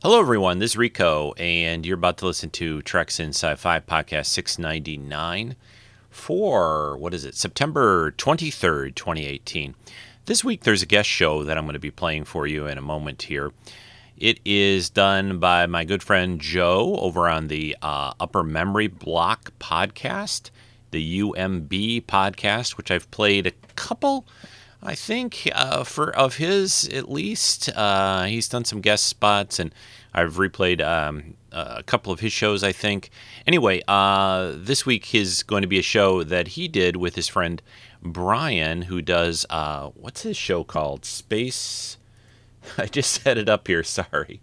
Hello, everyone. This is Rico, and you're about to listen to Treks in Sci-Fi podcast 699 for what is it? September 23rd, 2018. This week, there's a guest show that I'm going to be playing for you in a moment here. It is done by my good friend Joe over on the uh, Upper Memory Block podcast, the UMB podcast, which I've played a couple I think uh, for of his at least, uh, he's done some guest spots, and I've replayed um, a couple of his shows. I think. Anyway, uh, this week is going to be a show that he did with his friend Brian, who does uh, what's his show called? Space. I just set it up here. Sorry,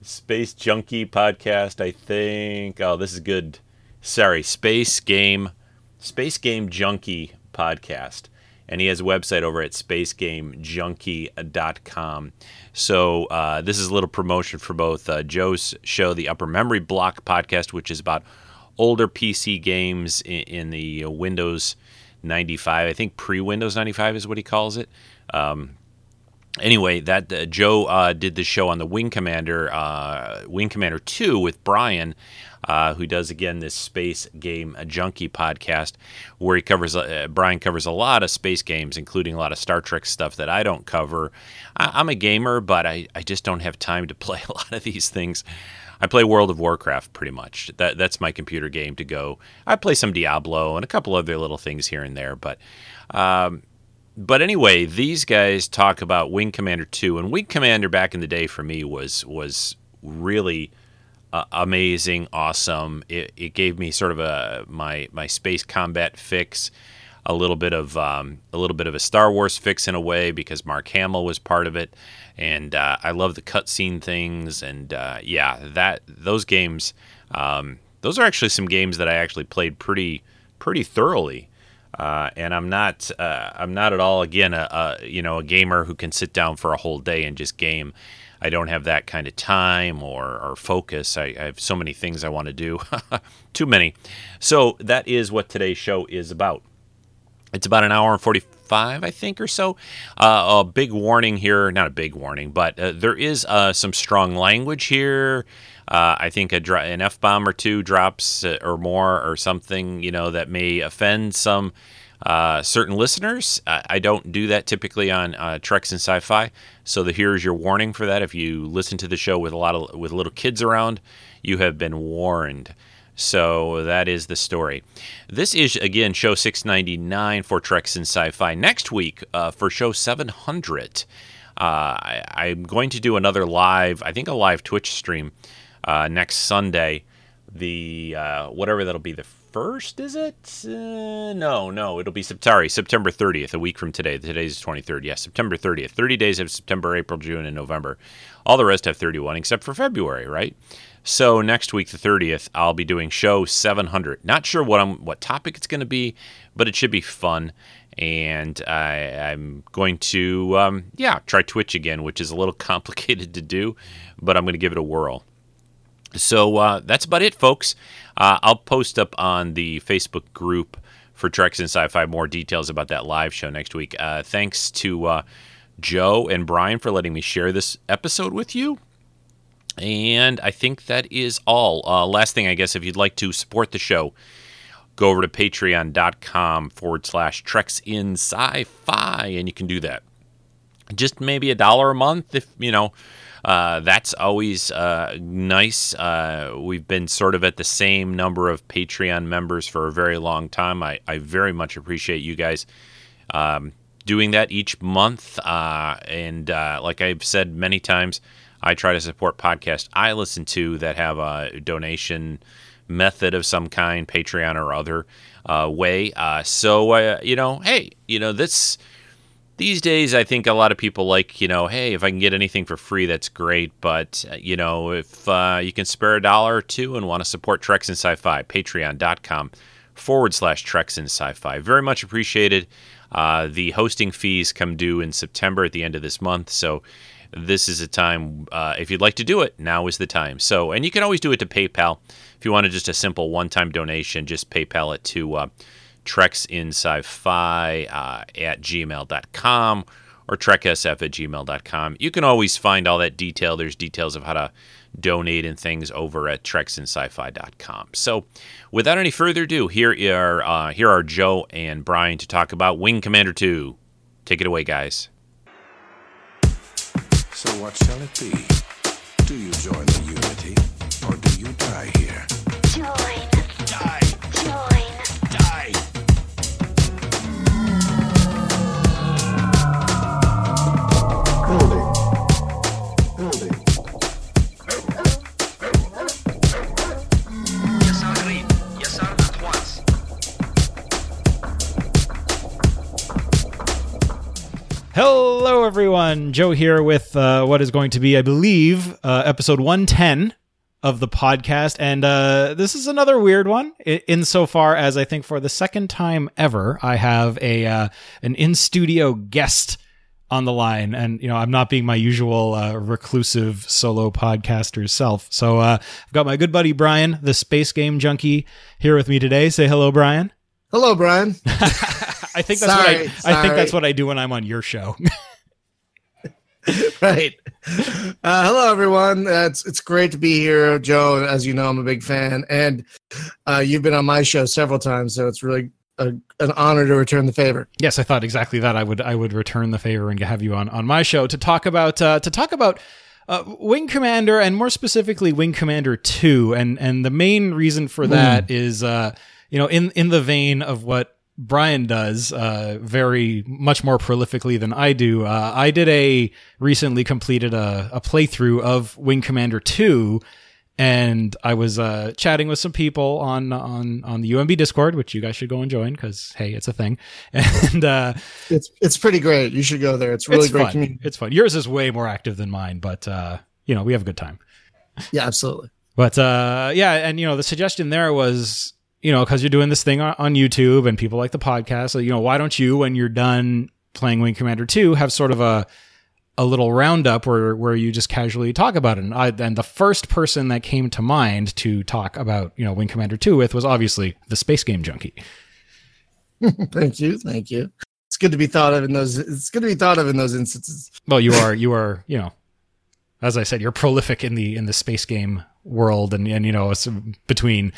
Space Junkie podcast. I think. Oh, this is good. Sorry, Space Game, Space Game Junkie podcast and he has a website over at spacegamejunkie.com. So uh, this is a little promotion for both uh, Joe's show, the Upper Memory Block podcast, which is about older PC games in, in the Windows 95. I think pre-Windows 95 is what he calls it. Um, anyway, that uh, Joe uh, did the show on the Wing Commander, uh, Wing Commander 2 with Brian uh, who does again this space game junkie podcast, where he covers uh, Brian covers a lot of space games, including a lot of Star Trek stuff that I don't cover. I, am a gamer, but I, I just don't have time to play a lot of these things. I play World of Warcraft pretty much. That that's my computer game to go. I play some Diablo and a couple other little things here and there, but. Um, but anyway, these guys talk about Wing Commander 2 and Wing Commander back in the day for me was was really uh, amazing, awesome. It, it, gave me sort of a my my space combat fix, a little bit of um, a little bit of a Star Wars fix in a way because Mark Hamill was part of it, and uh, I love the cutscene things and uh, yeah, that those games. Um, those are actually some games that I actually played pretty pretty thoroughly. Uh, and I'm not uh, I'm not at all again a, a, you know a gamer who can sit down for a whole day and just game. I don't have that kind of time or, or focus. I, I have so many things I want to do, too many. So that is what today's show is about. It's about an hour and 45, I think, or so. Uh, a big warning here, not a big warning, but uh, there is uh, some strong language here. Uh, I think a an F bomb or two drops uh, or more or something, you know, that may offend some uh, certain listeners. I don't do that typically on Treks and Sci-Fi, so the, here's your warning for that. If you listen to the show with a lot of with little kids around, you have been warned. So that is the story. This is again show 699 for Treks and Sci-Fi. Next week uh, for show 700, uh, I, am going to do another live. I think a live Twitch stream uh, next Sunday. The uh, whatever that'll be the first, is it? Uh, no, no, it'll be sorry, September 30th, a week from today. Today's 23rd. Yes, September 30th. 30 days of September, April, June, and November. All the rest have 31 except for February, right? So next week, the 30th, I'll be doing show 700. Not sure what I'm, what topic it's going to be, but it should be fun. And I, am going to, um, yeah, try Twitch again, which is a little complicated to do, but I'm going to give it a whirl. So uh, that's about it, folks. Uh, I'll post up on the Facebook group for Treks and Sci-Fi more details about that live show next week. Uh, thanks to uh, Joe and Brian for letting me share this episode with you. And I think that is all. Uh, last thing, I guess, if you'd like to support the show, go over to patreon.com forward slash Treks in Sci-Fi, and you can do that. Just maybe a dollar a month if, you know, uh, that's always uh, nice. Uh, we've been sort of at the same number of Patreon members for a very long time. I, I very much appreciate you guys um, doing that each month. Uh, and uh, like I've said many times, I try to support podcasts I listen to that have a donation method of some kind, Patreon or other way. so, you know, hey, you know, this these days i think a lot of people like you know hey if i can get anything for free that's great. But uh, you know if uh, you can spare a dollar or two and want to support treks and sci-fi patreon.com forward slash treks and sci-fi. Very much appreciated. Uh, the hosting fees come due in september at the end of this month. So this is a time uh, if you'd like to do it now is the time. So and you can always do it to paypal. If you want to just a simple one-time donation just paypal it to uh, Treks in Sci Fi uh, at gmail.com or treksf at gmail.com. You can always find all that detail. There's details of how to donate and things over at treksinsci-fi.com. So, without any further ado, here are uh, here are Joe and Brian to talk about Wing Commander 2. Take it away, guys. So what shall it be? Do you join the Unity, or do you die here? Join. Hello, everyone. Joe here with uh, what is going to be, I believe, uh, episode 110 of the podcast. And uh, this is another weird one i- insofar as I think for the second time ever, I have a uh, an in studio guest on the line. And, you know, I'm not being my usual uh, reclusive solo podcaster self. So uh, I've got my good buddy Brian, the space game junkie, here with me today. Say hello, Brian. Hello, Brian. I think that's what I, Sorry, I think that's what I do when I'm on your show. right. Uh, hello, everyone. Uh, it's it's great to be here, Joe. As you know, I'm a big fan, and uh, you've been on my show several times, so it's really a, an honor to return the favor. Yes, I thought exactly that. I would I would return the favor and have you on on my show to talk about uh, to talk about uh, Wing Commander and more specifically Wing Commander Two. And and the main reason for that is uh, you know in in the vein of what Brian does uh, very much more prolifically than I do. Uh, I did a recently completed a, a playthrough of Wing Commander Two and I was uh, chatting with some people on on on the UMB Discord, which you guys should go and join because hey, it's a thing. And uh, It's it's pretty great. You should go there. It's really it's great fun. community. It's fun. Yours is way more active than mine, but uh, you know we have a good time. Yeah, absolutely. But uh, yeah, and you know the suggestion there was you know because you're doing this thing on, on YouTube and people like the podcast, so you know why don't you when you're done playing Wing Commander Two have sort of a a little roundup where where you just casually talk about it. And, I, and the first person that came to mind to talk about you know Wing Commander Two with was obviously the Space Game Junkie. Thank you, thank you. It's good to be thought of in those. It's good to be thought of in those instances. Well, you are you are you know, as I said, you're prolific in the in the space game world, and and you know it's between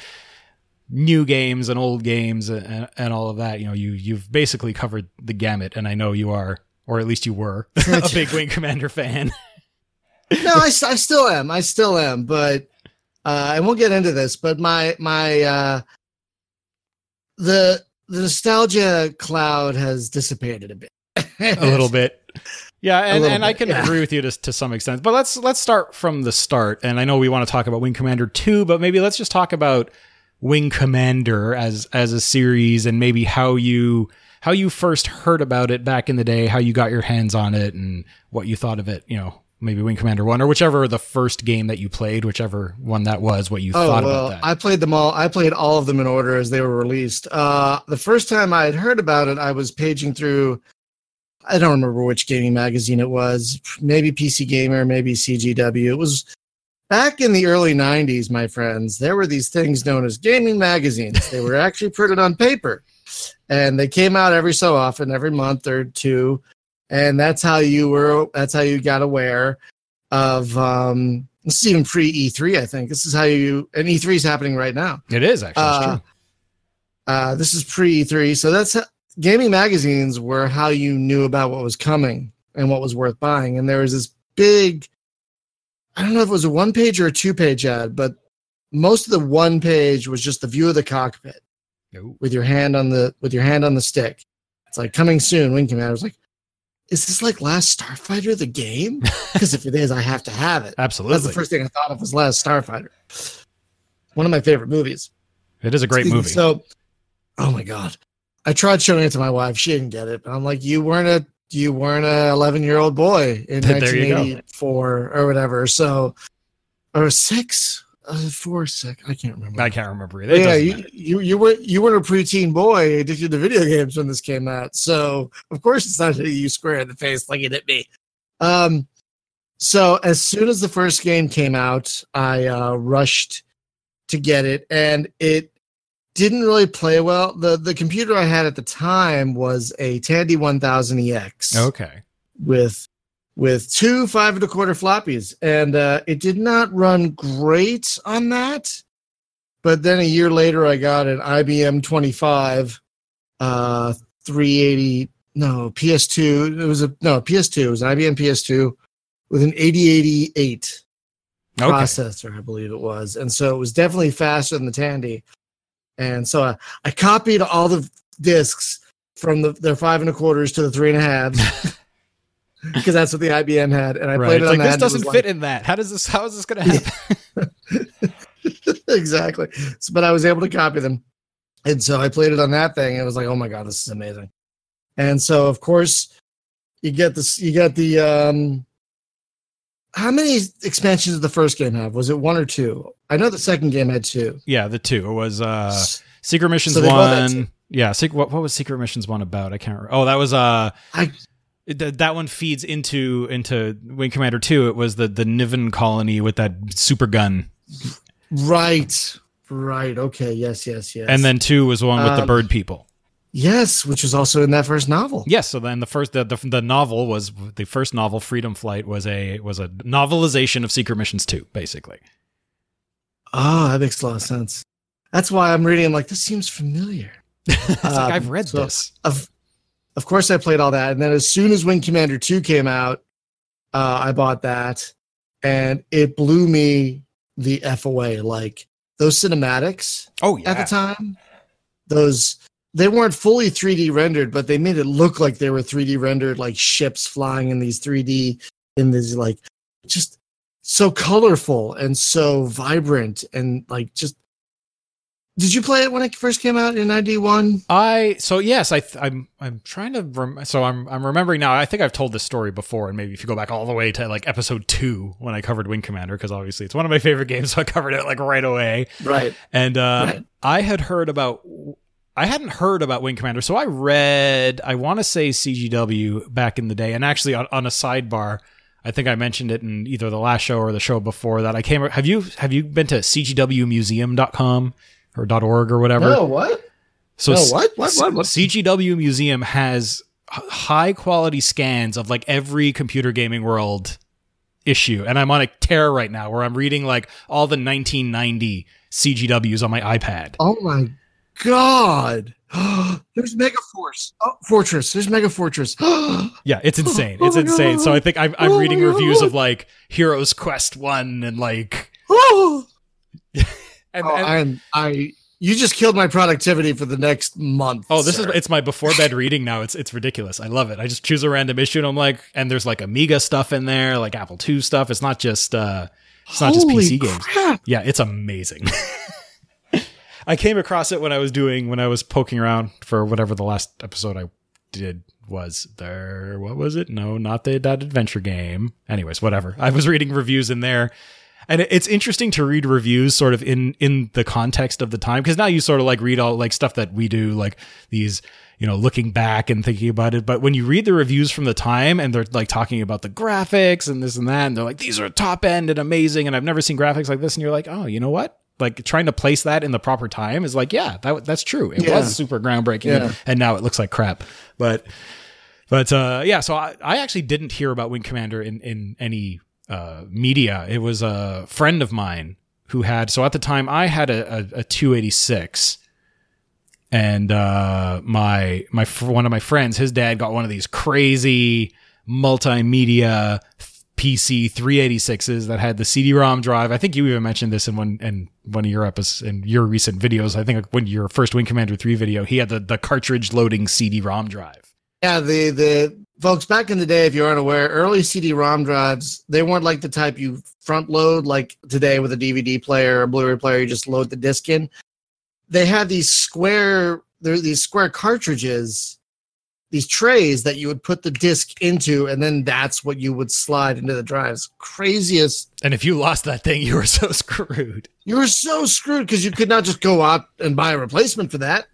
new games and old games and, and all of that. You know, you you've basically covered the gamut, and I know you are, or at least you were, a big Wing Commander fan. no, I still am. I still am. But uh, and we'll get into this. But my my uh, the the nostalgia cloud has dissipated a bit. a little bit. Yeah, and, and I bit, can yeah. agree with you to, to some extent. But let's let's start from the start. And I know we want to talk about Wing Commander 2, but maybe let's just talk about Wing Commander as as a series and maybe how you how you first heard about it back in the day, how you got your hands on it and what you thought of it, you know, maybe Wing Commander 1 or whichever the first game that you played, whichever one that was, what you Oh thought well, about that. I played them all. I played all of them in order as they were released. Uh, the first time I had heard about it, I was paging through. I don't remember which gaming magazine it was. Maybe PC Gamer, maybe CGW. It was back in the early '90s, my friends. There were these things known as gaming magazines. They were actually printed on paper, and they came out every so often, every month or two, and that's how you were. That's how you got aware of um, this is even pre E3, I think. This is how you and E3 is happening right now. it is actually Uh, true. Uh, this is pre E3, so that's gaming magazines were how you knew about what was coming and what was worth buying. And there was this big, I don't know if it was a one page or a two page ad, but most of the one page was just the view of the cockpit with your hand on the with your hand on the stick. It's like coming soon. Wing Commander I was like, is this like Last Starfighter the game? Because if it is, I have to have it. Absolutely. That's the first thing I thought of was Last Starfighter. One of my favorite movies. it is a great movie. So, oh my god, I tried showing it to my wife. She didn't get it. But I'm like, you weren't a you weren't a 11 year old boy in There you go. 1984 or whatever. So, or six, uh, four, six. I can't remember. I can't remember either. It yeah, you, you you were you weren't a preteen boy addicted to video games when this came out. So of course it's not hitting you square in the face like it hit me. Um, so as soon as the first game came out, I uh, rushed to get it, and it didn't really play well. the The computer I had at the time was a Tandy 1000 EX Okay. with with two five and a quarter floppies, and uh, it did not run great on that. But then a year later, I got an IBM 25, uh, 380. No, PS2. It was a no PS2. It was an IBM PS2 with an 8088 Okay. processor, I believe it was, and so it was definitely faster than the Tandy. And so I, I copied all the discs from the their five and a quarters to the three and a halves because that's what the IBM had, and I Right. played it on Like that. this and it was doesn't like- fit in that. How does this? How is this going to happen? exactly. So, but I was able to copy them. And so I played it on that thing. And it was like, oh my God, this is amazing. And so of course you get this, you get the um how many expansions did the first game have? Was it one or two? I know the second game had two. Yeah, the two. It was uh Secret Missions So they both had one. Yeah, Sec- what, what was Secret Missions one about? I can't remember. Oh, that was uh I th- that one feeds into into Wing Commander 2. It was the the Niven colony with that super gun. right. Right. Okay. Yes, yes, yes. And then 2 was one with the Um, bird people. Yes, which was also in that first novel. Yes, so then the first the, the the novel was the first novel Freedom Flight was a was a novelization of Secret Missions 2 basically. Oh, that makes a lot of sense. That's why I'm reading. I'm like, this seems familiar. like Um, I've read so- this. of of course I played all that, and then as soon as Wing Commander Two came out, uh, I bought that, and it blew me the f away. Like those cinematics Oh yeah. at the time, those they weren't fully 3D rendered, but they made it look like they were 3D rendered, like ships flying in these 3D in these like just so colorful and so vibrant and like just. Did you play it when it first came out in '91? I so yes, I th- I'm I'm trying to rem- so I'm I'm remembering now. I think I've told this story before, and maybe if you go back all the way to like episode two when I covered Wing Commander, because obviously it's one of my favorite games, so I covered it like right away. Right. And uh, Right. I had heard about I hadn't heard about Wing Commander, so I read I want to say CGW back in the day, and actually on, on a sidebar. I think I mentioned it in either the last show or the show before that. I came. Have you have you been to cgwmuseum.com or .org or whatever? No, what? So No, what? What? What? What? CGW Museum has high quality scans of like every computer gaming world issue, and I'm on a tear right now where I'm reading like all the 1990 CGWs on my iPad. Oh my god! There's Mega Force. Oh, Fortress. There's Mega Fortress. Yeah, it's insane. Oh It's my insane. So I think I'm, I'm Oh reading reviews God. of like Hero's Quest One and like oh, and, oh, and- I'm I. You just killed my productivity for the next month. Oh, this sir. is it's my before bed reading now. It's it's ridiculous. I love it. I just choose a random issue and I'm like, and there's like Amiga stuff in there, like Apple II stuff. It's not just uh it's not just PC games. Yeah, it's amazing. I came across it when I was doing when I was poking around for whatever the last episode I did was there. What was it? No, not the that adventure game. Anyways, whatever. I was reading reviews in there. And it's interesting to read reviews sort of in in the context of the time because now you sort of like read all like stuff that we do like these you know looking back and thinking about it but when you read the reviews from the time and they're like talking about the graphics and this and that and they're like these are top end and amazing and I've never seen graphics like this and you're like oh you know what like trying to place that in the proper time is like yeah that that's true it Yeah. was super groundbreaking Yeah. and now it looks like crap but but uh, yeah, so I, I actually didn't hear about Wing Commander in in any uh, media. It was a friend of mine who had. So at the time, I had a, a, a 286, and uh, my my one of my friends, his dad got one of these crazy multimedia PC 386s that had the CD-ROM drive. I think you even mentioned this in one in one of your episodes in your recent videos. I think when your first Wing Commander 3 video, he had the the cartridge loading CD-ROM drive. Yeah, the the folks back in the day, if you aren't aware, early CD-ROM drives they weren't like the type you front load like today with a DVD player or Blu-ray player. You just load the disc in. They had these square there these square cartridges, these trays that you would put the disc into, and then that's what you would slide into the drives. Craziest. And if you lost that thing, you were so screwed. You were so screwed because you could not just go out and buy a replacement for that.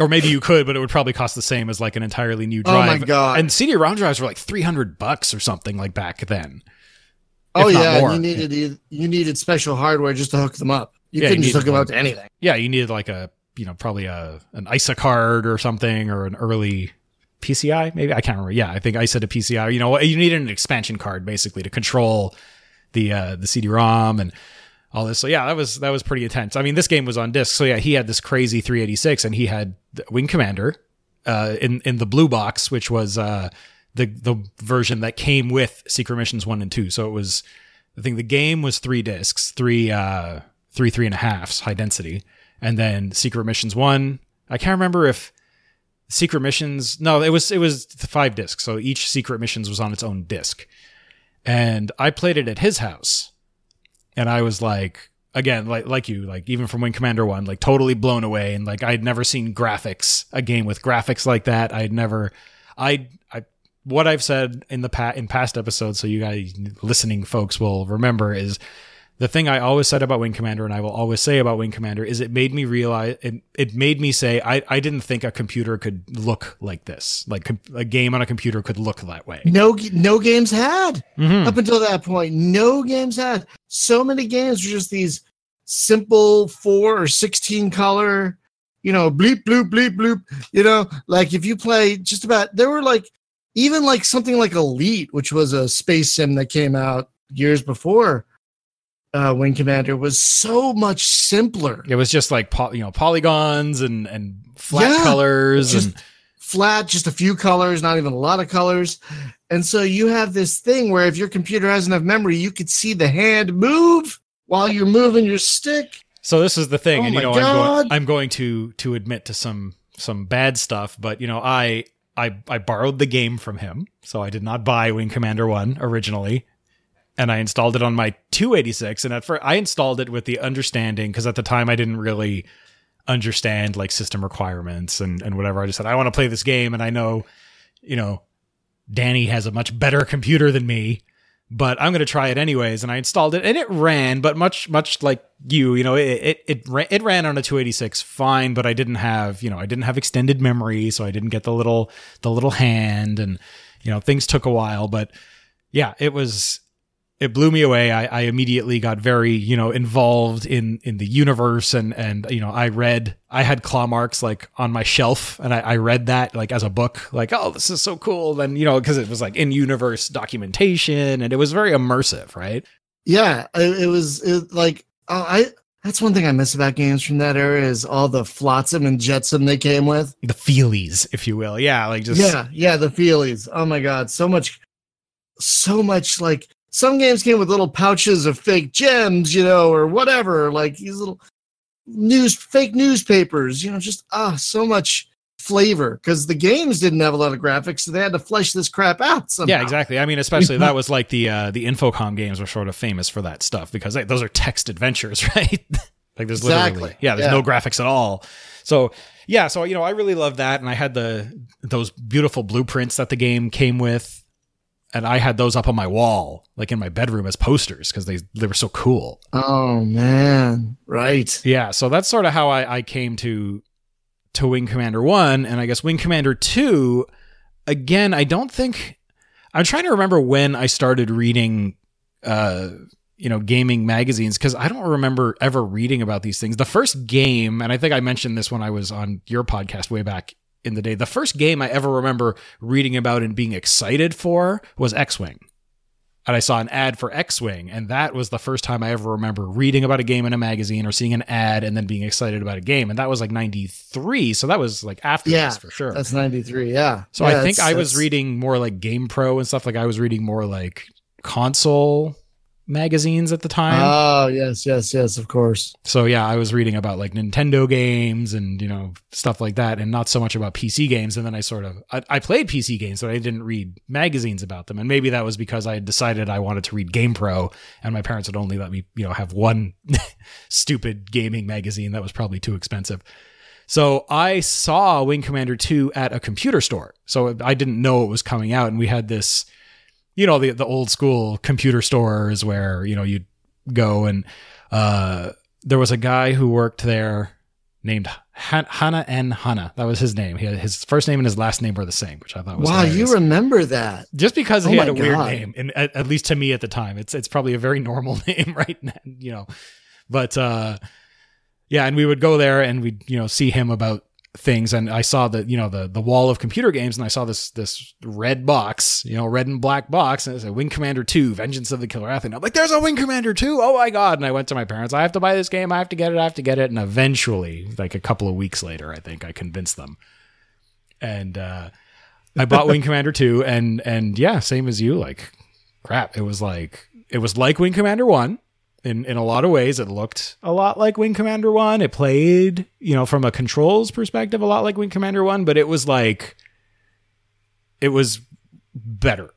Or maybe you could, but it would probably cost the same as like an entirely new drive. Oh drive. my God. And CD-ROM drives were like three hundred bucks or something like back then. Oh yeah, you needed you needed special hardware just to hook them up. You Yeah, couldn't just hook them up to anything. Yeah, you needed like a you know probably a an ISA card or something or an early PCI, maybe I can't remember. Yeah, I think I said a PCI. You know, you needed an expansion card basically to control the uh, the CD-ROM and all this. So yeah, that was that was pretty intense. I mean, this game was on disc, so yeah, he had this crazy 386, and he had Wing Commander uh, in in the blue box, which was uh, the the version that came with Secret Missions one and two. So it was, I think the game was three discs, three uh, three three and a halfs, high density, and then Secret Missions one. I can't remember if Secret Missions. No, it was it was five discs. So each Secret Missions was on its own disc, and I played it at his house, and I was like, again, like like you, like even from Wing Commander one, like totally blown away, and like I'd never seen graphics, a game with graphics like that. I'd never, I I what I've said in the past in past episodes, so you guys listening folks will remember is the thing I always said about Wing Commander, and I will always say about Wing Commander, is it made me realize it. It made me say I I didn't think a computer could look like this, like com- a game on a computer could look that way. No, no games had Mhm. up until that point. No games had. So many games were just these simple four or sixteen color, you know, bleep bloop bleep bloop. You know, like if you play just about, there were like even like something like Elite, which was a space sim that came out years before uh, Wing Commander, was so much simpler. It was just like po- you know polygons and and flat Yeah, colors just and flat, just a few colors, not even a lot of colors. And so you have this thing where if your computer has enough memory, you could see the hand move while you're moving your stick. So this is the thing, Oh and you know, I'm going, I'm going to to admit to some some bad stuff, but you know, I I I borrowed the game from him, so I did not buy Wing Commander One originally, and I installed it on my 286. And at first, I installed it with the understanding because at the time I didn't really understand like system requirements and and whatever. I just said I want to play this game, and I know, you know, Danny has a much better computer than me but I'm going to try it anyways. And I installed it and it ran, but much, much like you, you know, it, it, it, ran, it ran on a 286 fine, but I didn't have, you know, I didn't have extended memory. So I didn't get the little, the little hand and, you know, things took a while, but yeah, it was, it blew me away. I, I immediately got very, you know, involved in, in the universe and, and, you know, I read, I had claw marks like on my shelf and I, I read that like as a book, like, oh, this is so cool. And, you know, cause it was like in universe documentation and it was very immersive, right? Yeah, it, it was it, like oh, I. That's one thing I miss about games from that era is all the flotsam and jetsam they came with. The feelies, if you will. Yeah. Like just, yeah, yeah, the feelies. Oh my god, so much, so much. Like some games came with little pouches of fake gems, you know, or whatever. Like these little news, fake newspapers. You know, just ah, so much flavor because the games didn't have a lot of graphics, so they had to flesh this crap out. Somehow. Yeah, exactly. I mean, especially that was like the uh, the Infocom games were sort of famous for that stuff because they, those are text adventures, right? like there's literally yeah, there's Yeah. no graphics at all. So yeah, so you know, I really love that, and I had the those beautiful blueprints that the game came with, and I had those up on my wall, like in my bedroom as posters because they they were so cool. Oh man, right. Yeah, so that's sort of how I, I came to to Wing Commander One, and I guess Wing Commander Two. Again, I don't think I'm trying to remember when I started reading, uh, you know, gaming magazines because I don't remember ever reading about these things. The first game, and I think I mentioned this when I was on your podcast way back in the day. The first game I ever remember reading about and being excited for was X Wing and I saw an ad for X Wing, and that was the first time I ever remember reading about a game in a magazine or seeing an ad and then being excited about a game. And that was like 93. So that was like after Yeah, this for sure. That's ninety three. Yeah. So Yeah, I think I was reading more like Game Pro and stuff. Like I was reading more like console magazines at the time. Oh yes, yes, yes. Of course. so yeah, I was reading about like Nintendo games and you know stuff like that, and not so much about PC games. And then I sort of I, I played PC games, but I didn't read magazines about them. And maybe that was because I had decided I wanted to read Game Pro, and my parents would only let me you know have one stupid gaming magazine that was probably too expensive. So I saw Wing Commander 2 at a computer store. So I didn't know it was coming out. And we had this, you know, the, the old school computer stores where, you know, you'd go and uh, there was a guy who worked there named Han- Hana N. Hana. That was his name. He had, his first name and his last name were the same, which I thought was Wow, hilarious. you remember that? just because Oh he had a weird name, and at, at least to me at the time, it's it's probably a very normal name, right? now, You know, but uh, yeah, and we would go there and we'd you know see him about things and I saw the you know the the wall of computer games and I saw this this red box you know red and black box and it said Wing Commander 2 Vengeance of the Kilrathi. I'm like there's a Wing Commander 2 oh my god. And I went to my parents I have to buy this game. I have to get it. I have to get it. And eventually like a couple of weeks later I think I convinced them. And uh I bought Wing Commander 2 and and yeah same as you like crap. It was like it was like Wing Commander 1 in in a lot of ways it looked a lot like Wing Commander 1 it played you know from a controls perspective a lot like Wing Commander 1 but it was like it was better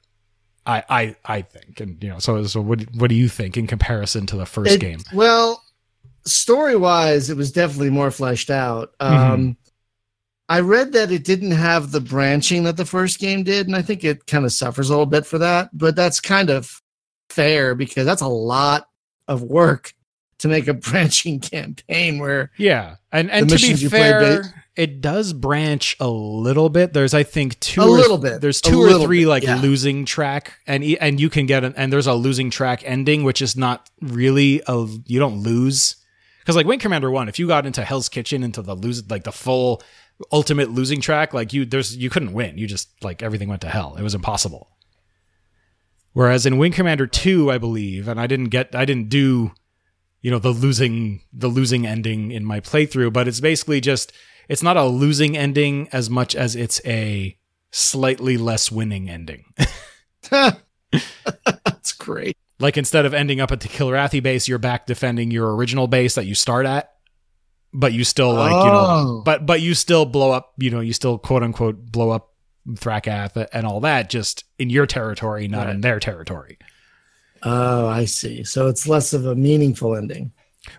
I I I think and you know so so what what do you think in comparison to the first It- game Well, story wise, it was definitely more fleshed out. Mm-hmm. Um, I read that it didn't have the branching that the first game did, and I think it kind of suffers a little bit for that. But that's kind of fair because that's a lot of work to make a branching campaign where yeah and and to be you play fair it does branch a little bit there's I think two A or little bit. there's A two or three bit, like yeah. losing track and and you can get an and there's a losing track ending which is not really a you don't lose because like Wing Commander One, if you got into Hell's Kitchen into the lose like the full ultimate losing track, like you there's you couldn't win. You just like everything went to hell. It was impossible. Whereas in Wing Commander Two, I believe, and I didn't get I didn't do you know the losing the losing ending in my playthrough, but it's basically just it's not a losing ending as much as it's a slightly less winning ending. that's great. like instead of ending up at the Kilrathi base, you're back defending your original base that you start at, but you still like you know, Oh. but but you still blow up, you know, you still quote unquote blow up Thrakhath and all that, just in your territory, not in their territory. Oh, I see. So it's less of a meaningful ending.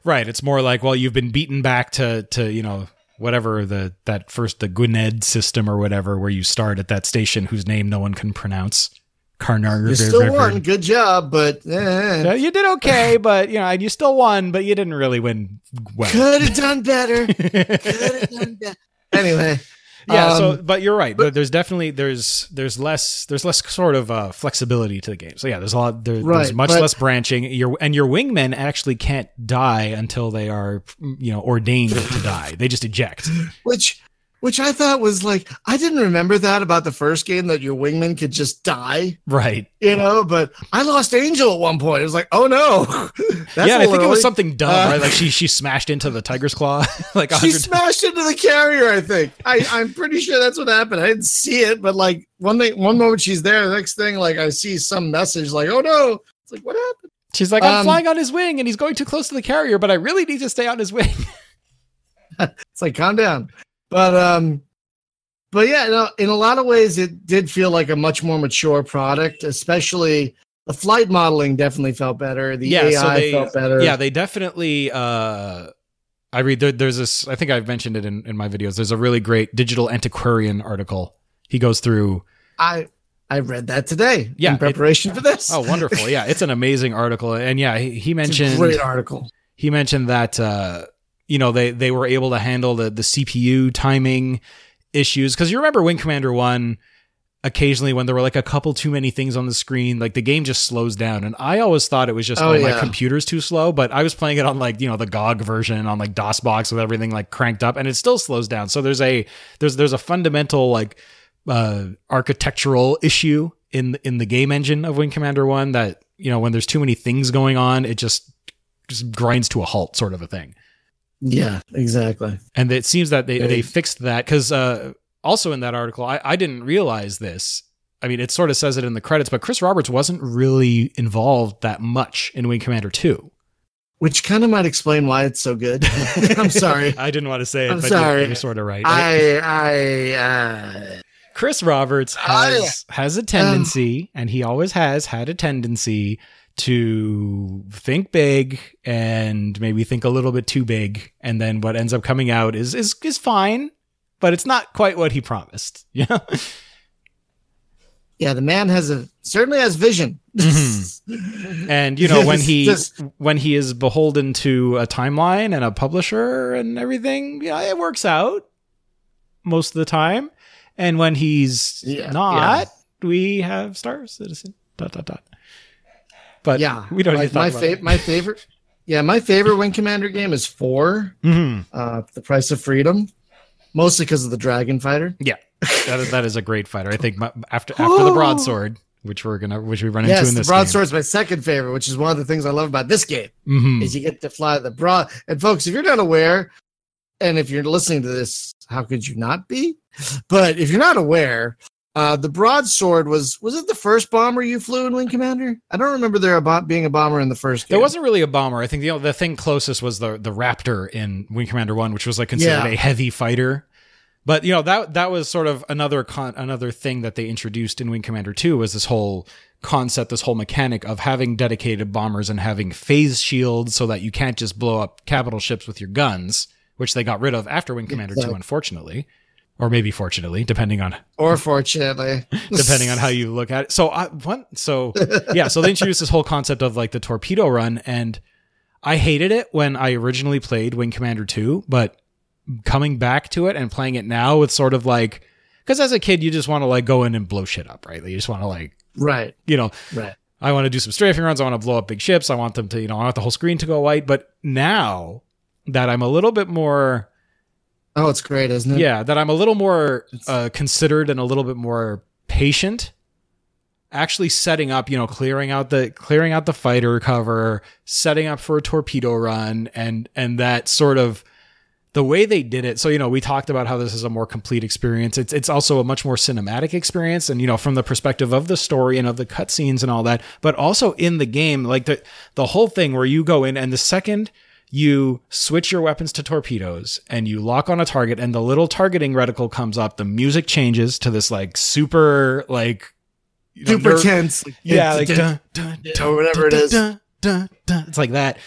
Right. It's more like, well, you've been beaten back to to you know whatever the that first the Gwynedd system or whatever where you start at that station whose name no one can pronounce. Karnar. You still won. Good job, but eh, you did okay, but you know, and you still won, but you didn't really win well. could have done better. Could have done better. Anyway, yeah, so um, but you're right. But there's definitely there's there's less there's less sort of uh, flexibility to the game. So yeah, there's a lot there, there's much but- less branching. Your and your wingmen actually can't die until they are you know ordained to die. They just eject. which which I thought was like I didn't remember that about the first game that your wingman could just die, Right. you know. But I lost Angel at one point. It was like, oh no, yeah, I think it was something dumb, Uh, right? Like she she smashed into the tiger's claw like She smashed into the carrier. I think I, I'm pretty sure that's what happened. I didn't see it, but like one thing, one moment she's there, the next thing, like I see some message, like, "Oh no!" It's like, what happened? She's like, I'm Um, flying on his wing and he's going too close to the carrier, but I really need to stay on his wing. It's like, calm down. But um, but yeah, no, in a lot of ways, it did feel like a much more mature product. Especially the flight modeling definitely felt better. The Yeah, AI so they- felt better. yeah, they definitely. Uh, I read there, there's this. I think I've mentioned it in, in my videos. There's a really great digital antiquarian article. He goes through. I I read that today. Yeah, in it- preparation for this. Oh, wonderful! Yeah, it's an amazing article, and yeah, he, he It's a mentioned great article. he mentioned that uh, you know they they were able to handle the the CPU timing issues because you remember Wing Commander One. Occasionally, when there were like a couple too many things on the screen, like the game just slows down. And I always thought it was just Oh, oh, my computer's too slow, but I was playing it on like you know the GOG version on like DOSBox with everything like cranked up, and it still slows down. So there's a there's there's a fundamental like uh, architectural issue in in the game engine of Wing Commander One that you know when there's too many things going on, it just just grinds to a halt, sort of a thing. Yeah, exactly. And it seems that they, they fixed that because uh, also in that article, I, I didn't realize this. I mean, it sort of says it in the credits, but Chris Roberts wasn't really involved that much in Wing Commander 2. Which kind of might explain why it's so good. I'm sorry. I didn't want to say it, I'm but sorry. You're, you're sort of right. I I uh, Chris Roberts has, I- has a tendency, and he always has had a tendency to think big and maybe think a little bit too big, and then what ends up coming out is is is fine, but it's not quite what he promised. Yeah. yeah, the man has a certainly has vision. Mhm. And you know when he Just- when he is beholden to a timeline and a publisher and everything, yeah, it works out most of the time. And when he's Yeah, not, we have Star Citizen. Dot dot dot. But yeah, we don't like need to talk my. My favorite. Yeah, my favorite Wing Commander game is four. Mhm. Uh, the Price of Freedom. mostly because of the dragon fighter. Yeah, that is, that is a great fighter. I think my, after after the broadsword, which we're gonna which we run into Yes, in the Broadsword is my second favorite, which is one of the things I love about this game. Mhm. is you get to fly the broad. And folks, if you're not aware, and if you're listening to this, how could you not be? But if you're not aware, uh, the broadsword was was it the first bomber you flew in Wing Commander? I don't remember there about being a bomber in the first. There wasn't really a bomber. I think the the thing closest was the the Raptor in Wing Commander One, which was like considered Yeah. a heavy fighter. But you know that that was sort of another con- another thing that they introduced in Wing Commander Two was this whole concept, this whole mechanic of having dedicated bombers and having phase shields so that you can't just blow up capital ships with your guns, which they got rid of after Wing Commander Two, unfortunately, or maybe fortunately, depending on or fortunately, depending on how you look at it. So I what so yeah, so they introduced this whole concept of like the torpedo run and I hated it when I originally played Wing Commander 2, but coming back to it and playing it now with sort of like cuz as a kid you just want to like go in and blow shit up, right? Like, you just want to like, right, you know, right. I want to do some strafing runs, I want to blow up big ships, I want them to, you know, I want the whole screen to go white, but now that I'm a little bit more Oh, it's great, isn't it? yeah that i'm a little more uh, considered and a little bit more patient. Actually setting up you know clearing out the clearing out the fighter cover setting up for a torpedo run and and that sort of the way they did it. So you know we talked about how this is a more complete experience. It's it's also a much more cinematic experience and you know from the perspective of the story and of the cutscenes and all that but also in the game like the the whole thing where you go in and the second you switch your weapons to torpedoes and you lock on a target and the little targeting reticle comes up the music changes to this like super like you know, super tense. yeah like dun, dun, dun, or whatever it is. it's like that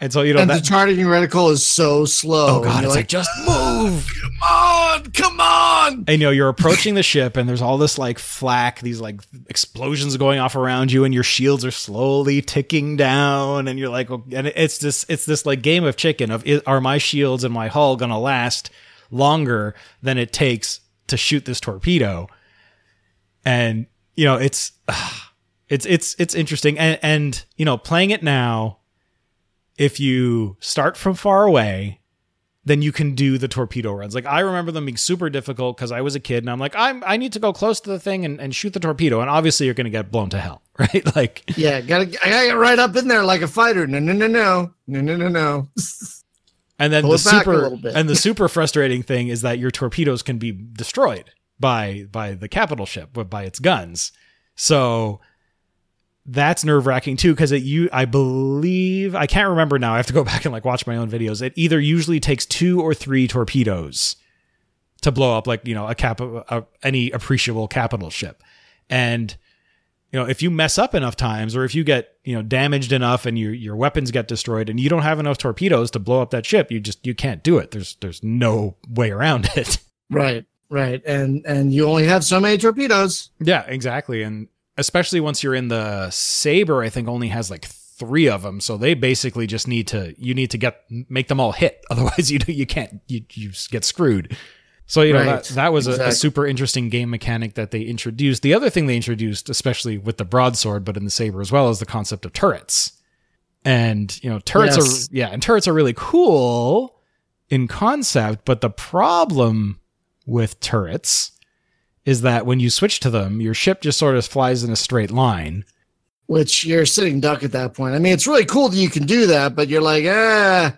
and so you know and that the targeting reticle is so slow. oh god it's you're like just ah, move come on, come on. and you know you're approaching the ship and there's all this like flak these like explosions going off around you and your shields are slowly ticking down and you're like and it's this it's this like game of chicken of are my shields and my hull gonna last longer than it takes to shoot this torpedo and you know it's it's it's it's interesting and and you know playing it now if you start from far away then you can do the torpedo runs. Like I remember them being super difficult because I was a kid and I'm like, I'm I need to go close to the thing and, and shoot the torpedo. And obviously you're gonna get blown to hell, right? Like Yeah, gotta I gotta get right up in there like a fighter. No, no, no, no, no, no, no, no. and then Pull the it back a super little bit. and the super frustrating thing is that your torpedoes can be destroyed by by the capital ship, but by its guns. So that's nerve wracking too, because it you I believe I can't remember now. I have to go back and like watch my own videos. It either usually takes two or three torpedoes to blow up like you know a cap a, any appreciable capital ship, and you know if you mess up enough times or if you get you know damaged enough and your your weapons get destroyed and you don't have enough torpedoes to blow up that ship, you just you can't do it. There's there's no way around it. Right, right. And and you only have so many torpedoes. Yeah, exactly. And especially once you're in the Saber, I think only has like three of them. So they basically just need to you need to get make them all hit. Otherwise you you can't you you get screwed. So you know Right. that that was a, a super interesting game mechanic that they introduced. The other thing they introduced, especially with the broadsword, but in the saber as well, is the concept of turrets. And you know turrets Yes. are yeah, and turrets are really cool in concept, but the problem with turrets is that when you switch to them, your ship just sort of flies in a straight line. Which you're sitting duck at that point. I mean, it's really cool that you can do that, but you're like, ah,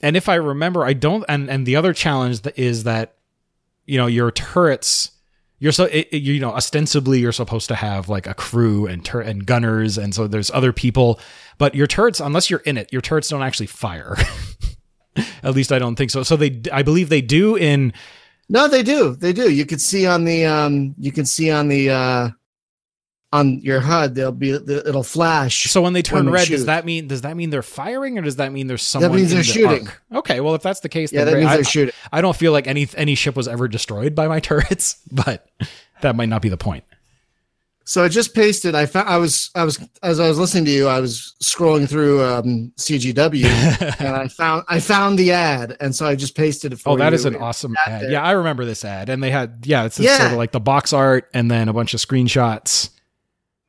And if I remember, I don't. And and the other challenge is that you know your turrets. You're so it, it- you know ostensibly you're supposed to have like a crew and tur- and gunners and so there's other people, but your turrets unless you're in it, your turrets don't actually fire. At least I don't think so. So they I believe they do in no, they do, they do. You can see on the um, you can see on the uh, on your HUD, they'll be it'll flash. So when they turn they red, does that mean does that mean they're firing or does that mean there's someone? That means they're the shooting. arc? Okay, well if that's the case, yeah, then that means I, they're shooting. I don't feel like any any ship was ever destroyed by my turrets, but that might not be the point. So I just pasted. I found. I was. I was. As I was listening to you, I was scrolling through um, CGW, and I found. I found the ad, and so I just pasted it for Oh, that is an awesome ad. there. Yeah, I remember this ad, and they had yeah, it's just Yeah. sort of like the box art and then a bunch of screenshots.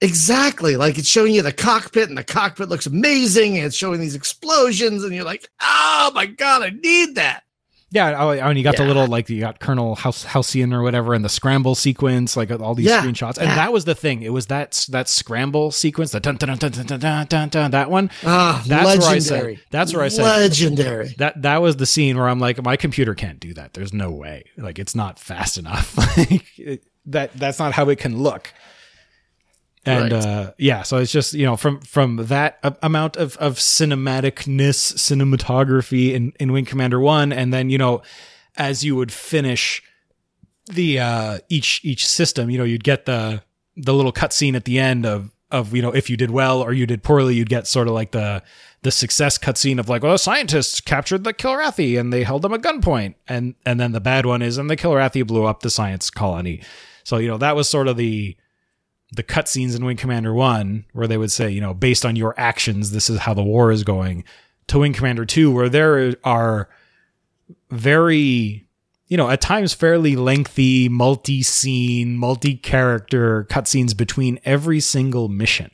Exactly. Like it's showing you the cockpit, and the cockpit looks amazing, and it's showing these explosions, and you're like, "Oh my god, I need that." Yeah, I, mean, you got yeah. the little like you got Colonel House Halcyon or whatever, and the scramble sequence, like all these yeah. screenshots, and yeah. that was the thing. It was that that scramble sequence, the dun dun dun dun dun dun dun, dun that one. Ah, that's legendary. Where I said, that's where I said legendary. That that was the scene where I'm like, my computer can't do that. There's no way. Like it's not fast enough. like it, that that's not how it can look. And Right. uh, yeah, so it's just you know from from that amount of of cinematicness, cinematography in in Wing Commander One, and then you know as you would finish the uh each each system, you know you'd get the the little cutscene at the end of of you know if you did well or you did poorly, you'd get sort of like the the success cutscene of like, well, scientists captured the Kilrathi and they held them at gunpoint, and and then the bad one is and the Kilrathi blew up the science colony. So you know that was sort of the the cutscenes in Wing Commander One where they would say, you know, based on your actions, this is how the war is going. To Wing Commander Two, where there are very you know, at times fairly lengthy, multi scene, multi character cutscenes between every single mission.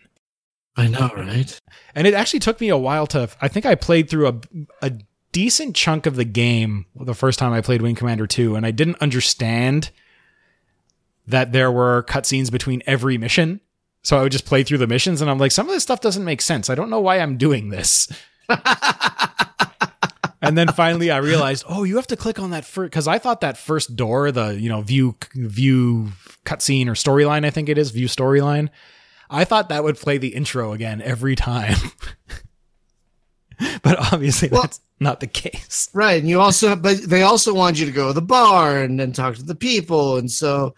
I know, right? And it actually took me a while to, I think I played through a, a decent chunk of the game the first time I played Wing Commander 2, and I didn't understand that there were cutscenes between every mission. So I would just play through the missions, and I'm like, some of this stuff doesn't make sense. I don't know why I'm doing this. and then finally I realized, oh, you have to click on that first because I thought that first door, the you know view view cutscene or storyline, I think it is view storyline. I thought that would play the intro again every time, but obviously Well- that's not the case. Right, and you also, but they also wanted you to go to the bar and then talk to the people, and so,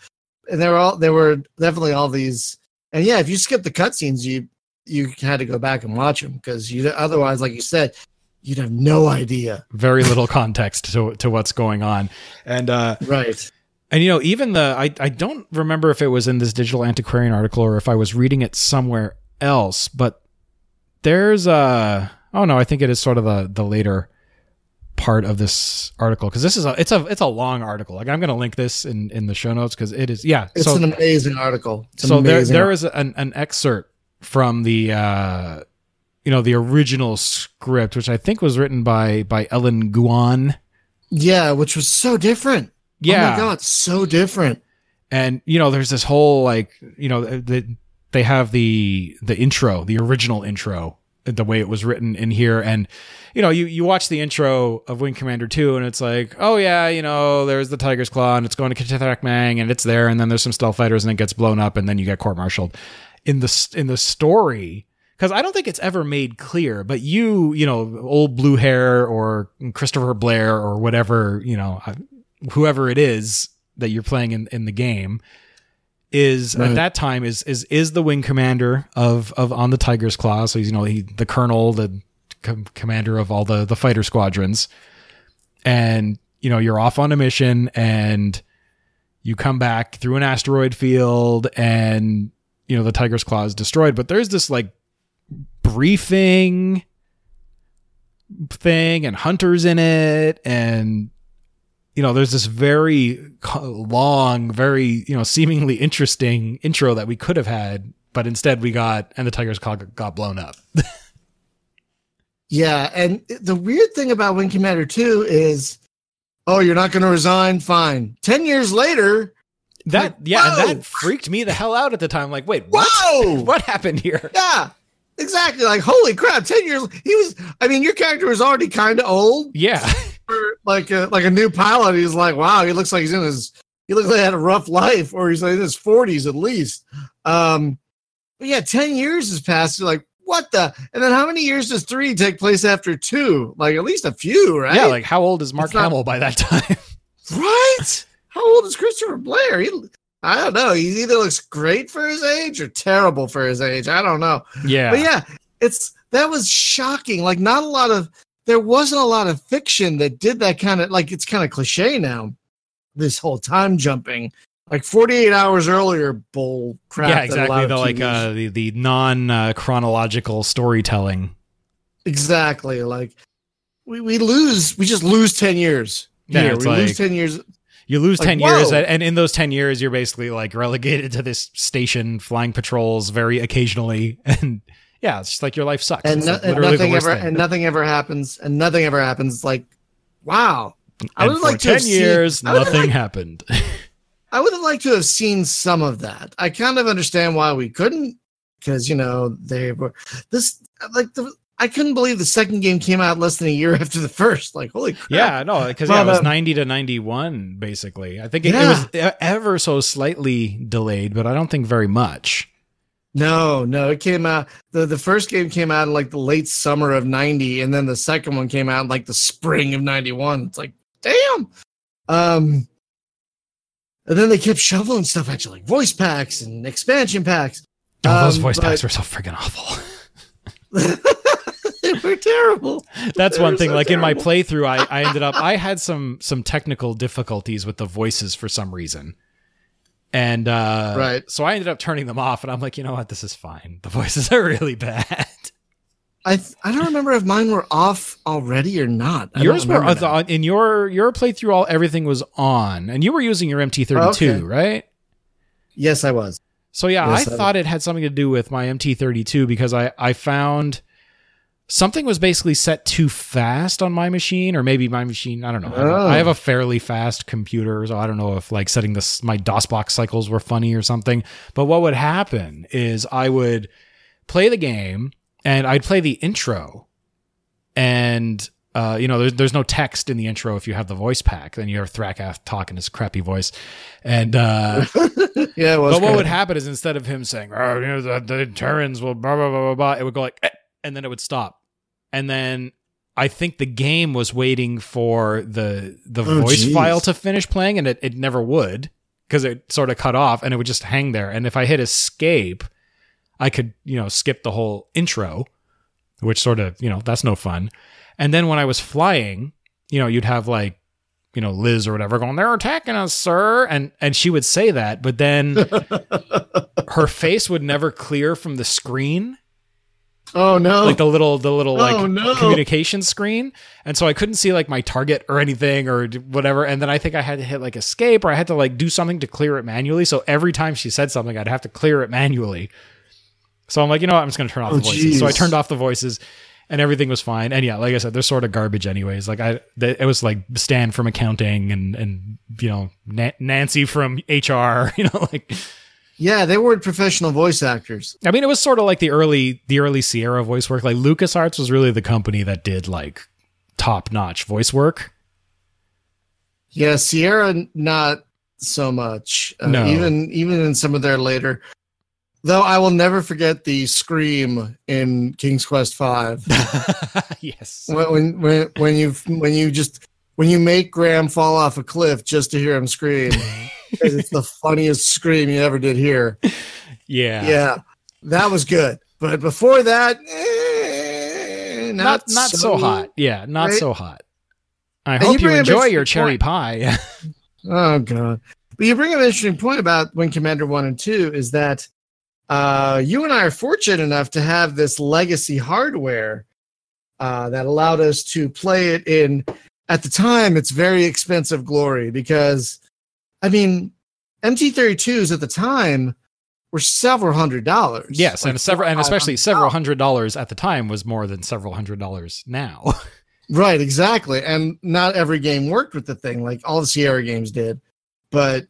and there were all there were definitely all these, and yeah, if you skip the cutscenes, you you had to go back and watch them because you otherwise, like you said, you'd have no idea. Very little context to to what's going on, and uh, Right. And you know, even the I I don't remember if it was in this digital antiquarian article or if I was reading it somewhere else, but there's a oh no, I think it is sort of the the later part of this article because this is a it's a it's a long article. Like I'm going to link this in in the show notes because it is yeah. It's so an amazing article. It's so there amazing there is an an excerpt from the uh you know the original script which I think was written by by Ellen Guon. Yeah, which was so different. Yeah. Oh my god, so different. and you know there's this whole like you know the, they have the the intro the original intro the way it was written in here. And you know you you watch the intro of wing commander 2 and it's like oh yeah you know there's the tiger's claw and it's going to K'Tithrak Mang and it's there. And then there's some stealth fighters and it gets blown up and then you get court martialed in the in the story because I don't think it's ever made clear, but you, you know, old blue hair or Christopher Blair or whatever, you know, uh, whoever it is that you're playing in, in the game is Right. at that time is is is the wing commander of of on the Tiger's Claw. So he's you know he the colonel, the com- commander of all the the fighter squadrons, and you know you're off on a mission and you come back through an asteroid field and you know the Tiger's Claw is destroyed. But there's this like briefing thing and hunters in it and you know there's this very long very you know seemingly interesting intro that we could have had but instead we got and the tiger's claw got blown up Yeah, and the weird thing about Wing Commander 2 is oh, you're not going to resign? Fine. 10 years later, that Like, yeah and that freaked me the hell out at the time like wait what whoa! what happened here Yeah. Exactly. Like, holy crap, 10 years. He was, I mean, your character was already kind of old. yeah like a, like a new pilot. He's like, wow, he looks like he's in his, he looks like he had a rough life, or he's like in his 40s at least. Um, but yeah, 10 years has passed. You're like, what the? And then how many years does three take place after two? Like, at least a few, right? yeah like how old is mark It's not- hamill by that time Right? How old is Christopher Blair? He, I don't know. He either looks great for his age or terrible for his age. I don't know. yeah But yeah, it's that was shocking. Like not a lot of there wasn't a lot of fiction that did that kind of like it's kind of cliche now. This whole time jumping, like 48 hours earlier, bull crap. yeah exactly the like uh the, the non uh, chronological storytelling exactly like we, we lose we just lose 10 years. Yeah, we like- lose 10 years. You lose Like, 10 years, whoa. and and in those 10 years, you're basically like relegated to this station, flying patrols very occasionally. And yeah, it's just like your life sucks. and, no, like and nothing ever thing. and nothing ever happens and nothing ever happens like wow I would like to ten have seen- years, would nothing like- happened. I would have liked to have seen some of that. I kind of understand why we couldn't, because you know they were this like the. I couldn't believe the second game came out less than a year after the first. Like, holy crap! yeah, no, because yeah, it was um, ninety to ninety-one, basically. I think it, Yeah. it was ever so slightly delayed, but I don't think very much. No, no, it came out. the The first game came out in like the late summer of '90, and then the second one came out in like the spring of '91. It's like, damn. Um, and then they kept shoveling stuff at you, like voice packs and expansion packs. Oh, those Um, voice but- packs were so freaking awful. they were terrible. That's They one thing. so like in my playthrough, I, I ended up I had some some technical difficulties with the voices for some reason. And uh Right. so I ended up turning them off and I'm like, you know what, this is fine. The voices are really bad. I th- I don't remember if mine were off already or not. I Yours were in your your playthrough all everything was on and you were using your MT32, Okay. right? Yes, I was. So yeah, Yes, I I- thought it had something to do with my MT32 because I I found something was basically set too fast on my machine, or maybe my machine. I don't know. I have a- Oh. I have a fairly fast computer, so I don't know if like setting this my DOS box cycles were funny or something. But what would happen is I would play the game and I'd play the intro, and uh, you know, there's there's no text in the intro if you have the voice pack. Then you have Thrakhath talking his crappy voice, and. uh Yeah, but what good. would happen is instead of him saying, "Oh, you know, the, the Terrans will blah blah blah blah blah," it would go like, eh, and then it would stop, and then I think the game was waiting for the the Oh, voice geez. file to finish playing, and it, it never would because it sort of cut off, and it would just hang there. And if I hit escape, I could you know skip the whole intro, which sort of you know that's no fun. And then when I was flying, you know, you'd have like you know Liz or whatever going, "They're attacking us, sir," and and she would say that, but then her face would never clear from the screen, Oh no! like the little the little oh, like Oh, no. communication screen, and so I couldn't see like my target or anything or whatever. And then I think I had to hit like escape or I had to like do something to clear it manually. So every time she said something, I'd have to clear it manually. So I'm like, you know what? I'm just gonna turn off Oh, the voices. So I turned off the voices. And everything was fine, and yeah, like I said, they're sort of garbage, anyways. Like I, th- it was like Stan from accounting, and and you know Na- Nancy from HR, you know, like yeah, they weren't professional voice actors. I mean, it was sort of like the early the early Sierra voice work. Like LucasArts was really the company that did like top notch voice work. Yeah, Sierra not so much. Uh, No. even even in some of their later. Though I will never forget the scream in King's Quest Five yes. when, when when when you when you just when you make Graham fall off a cliff just to hear him scream. it's the funniest scream you ever did hear. Yeah. Yeah, that was good. But before that, eh, Not not not so, hot. Yeah, not Right? so hot. I And hope you you, enjoy your cherry point. pie. Oh god. But you bring up an interesting point about Wing Commander One and Two is that uh, you and I are fortunate enough to have this legacy hardware uh, that allowed us to play it in. At the time, it's very expensive glory because, I mean, MT32s at the time were several hundred dollars. yes, Like and several and especially several hundred dollars at the time was more than several hundred dollars now. Right, exactly. And not every game worked with the thing, like all the Sierra games did, but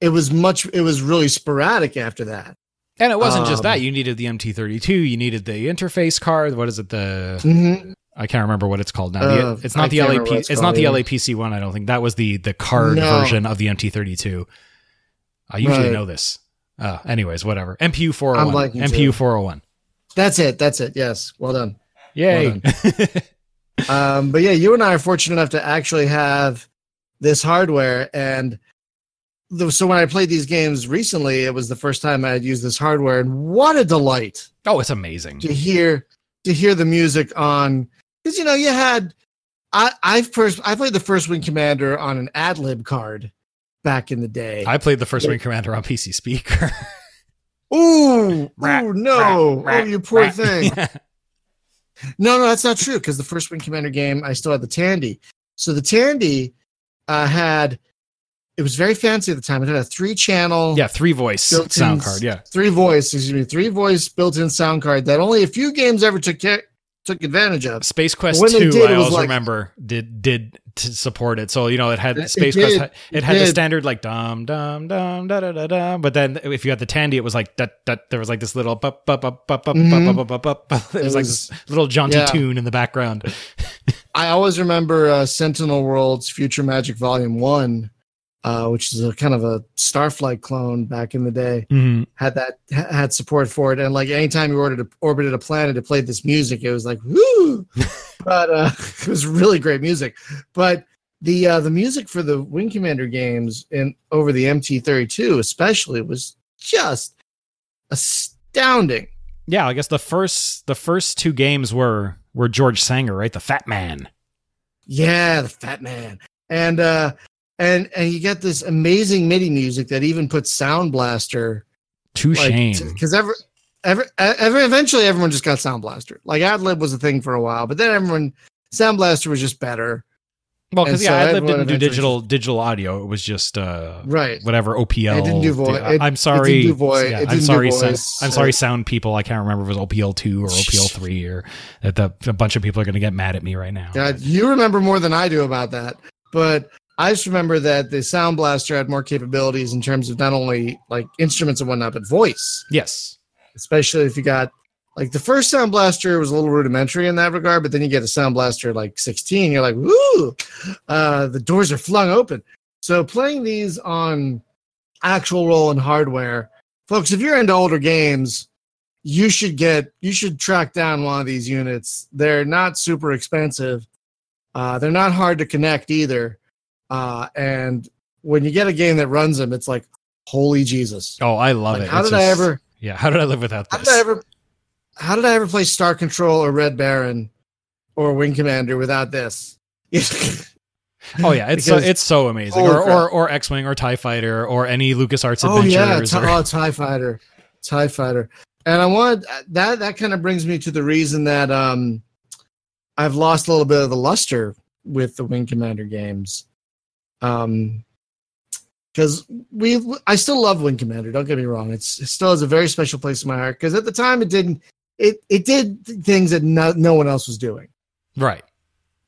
it was much. It was really sporadic after that. and it wasn't just Um, that. You needed the MT32, you needed the interface card. What is it? The Mm-hmm. I can't remember what it's called now. Uh, The- it's not I the LAP. It's, it's not the LAPC one. I don't think that was the the card No. version of the MT32. I usually Right. know this. Uh, anyways, whatever. MPU 401. I'm MPU to. 401. That's it. That's it. Yes. Well done. Yay. Um, but yeah, you and I are fortunate enough to actually have this hardware. And the, so when I played these games recently, it was the first time I had used this hardware. And what a delight oh, it's amazing. to hear to hear the music on because you know you had I I've first I played the first Wing Commander on an ad lib card back in the day. I played the first Wing Commander on PC speaker. ooh, Rat, ooh, no, rat, oh you poor rat. thing. No, no, that's not true because the first Wing Commander game, I still had the Tandy. So the Tandy uh, had, it was very fancy at the time. It had a three channel, yeah, three voice sound card. Yeah. three voice, excuse me, three voice built in sound card that only a few games ever took care, took advantage of. Space Quest Two, did, I always like- remember did did to support it. So you know, it had It Space. Quest. It, It had the standard like dum dum dum da da da da. But then if you had the Tandy, it was like that that. There was like this little bup bup bup bup bup Mhm. bup bup bup bup. It was like was- this little jaunty yeah. tune in the background. I always remember uh, Sentinel Worlds Future Magic Volume One, uh, which is a kind of a Starflight clone back in the day. Mm-hmm. Had that had support for it, and like anytime you ordered a, orbited a planet, it played this music. It was like woo, but uh, it was really great music. But the uh, the music for the Wing Commander games and over the MT32 especially was just astounding. Yeah, I guess the first the first two games were were George Sanger, right? The Fat Man. Yeah, the Fat Man, and uh, and and you get this amazing MIDI music that even puts Sound Blaster to shame. because ever. Ever, ever, eventually, everyone just got Sound Blaster. Like AdLib was a thing for a while, but then everyone Sound Blaster was just better. well, because yeah, so Adlib didn't do digital digital audio. It was just uh, Right. whatever OPL. It didn't do voi- I- it- I'm it sorry. didn't do voi- yeah, it I'm didn't do sorry. Sound, voice. I'm sorry, sound people. I can't remember if it was OPL two or OPL three or that the, a bunch of people are going to get mad at me right now. God, you remember more than I do about that. But I just remember that the Sound Blaster had more capabilities in terms of not only like instruments and whatnot, but voice. Yes. especially if you got like the first sound blaster was a little rudimentary in that regard but then you get a sound blaster like 16 you're like woo uh the doors are flung open so playing these on actual Roland hardware folks if you're into older games you should get you should track down one of these units they're not super expensive uh they're not hard to connect either uh and when you get a game that runs them it's like holy jesus Oh, I love like it. how It's did i ever Yeah. How did I live without how this? did I ever? How did I ever play Star Control or Red Baron or Wing Commander without this? oh yeah, it's so, it's so amazing. Or, or or X Wing or Tie Fighter or any LucasArts oh yeah, adventures. Ti- or- oh Tie Fighter, Tie Fighter, and I wanted that. That kind of brings me to the reason that um, I've lost a little bit of the luster with the Wing Commander games, um, because we I still love Wing Commander. Don't get me wrong; it's it still has a very special place in my heart. Because at the time, it didn't it it did things that no, no one else was doing. right.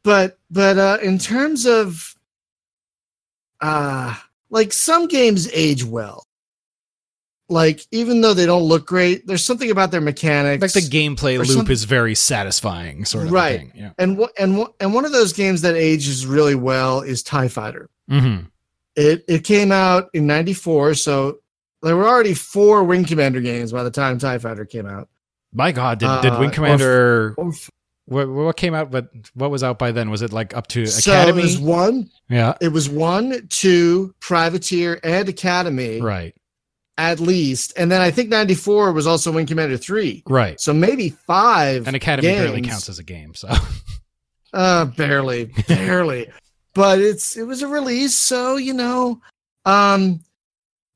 but but uh in terms of uh like some games age well like even though they don't look great there's something about their mechanics Like the gameplay loop is very satisfying, sort of Right. thing. Yeah. and wha- and wha- and one of those games that ages really well is tie fighter Mm-hmm. it it came out in 94 so there were already four wing commander games by the time tie fighter came out My God, did, did Uh, Wing Commander? Or- what, what came out? But what was out by then? Was it like up to so Academy? it was one yeah. it was one two privateer and academy Right. at least. And then I think 94 was also Wing Commander 3. Right. So maybe five. And Academy barely counts as a game. So Uh, barely, barely. But it's it was a release, so you know. Um,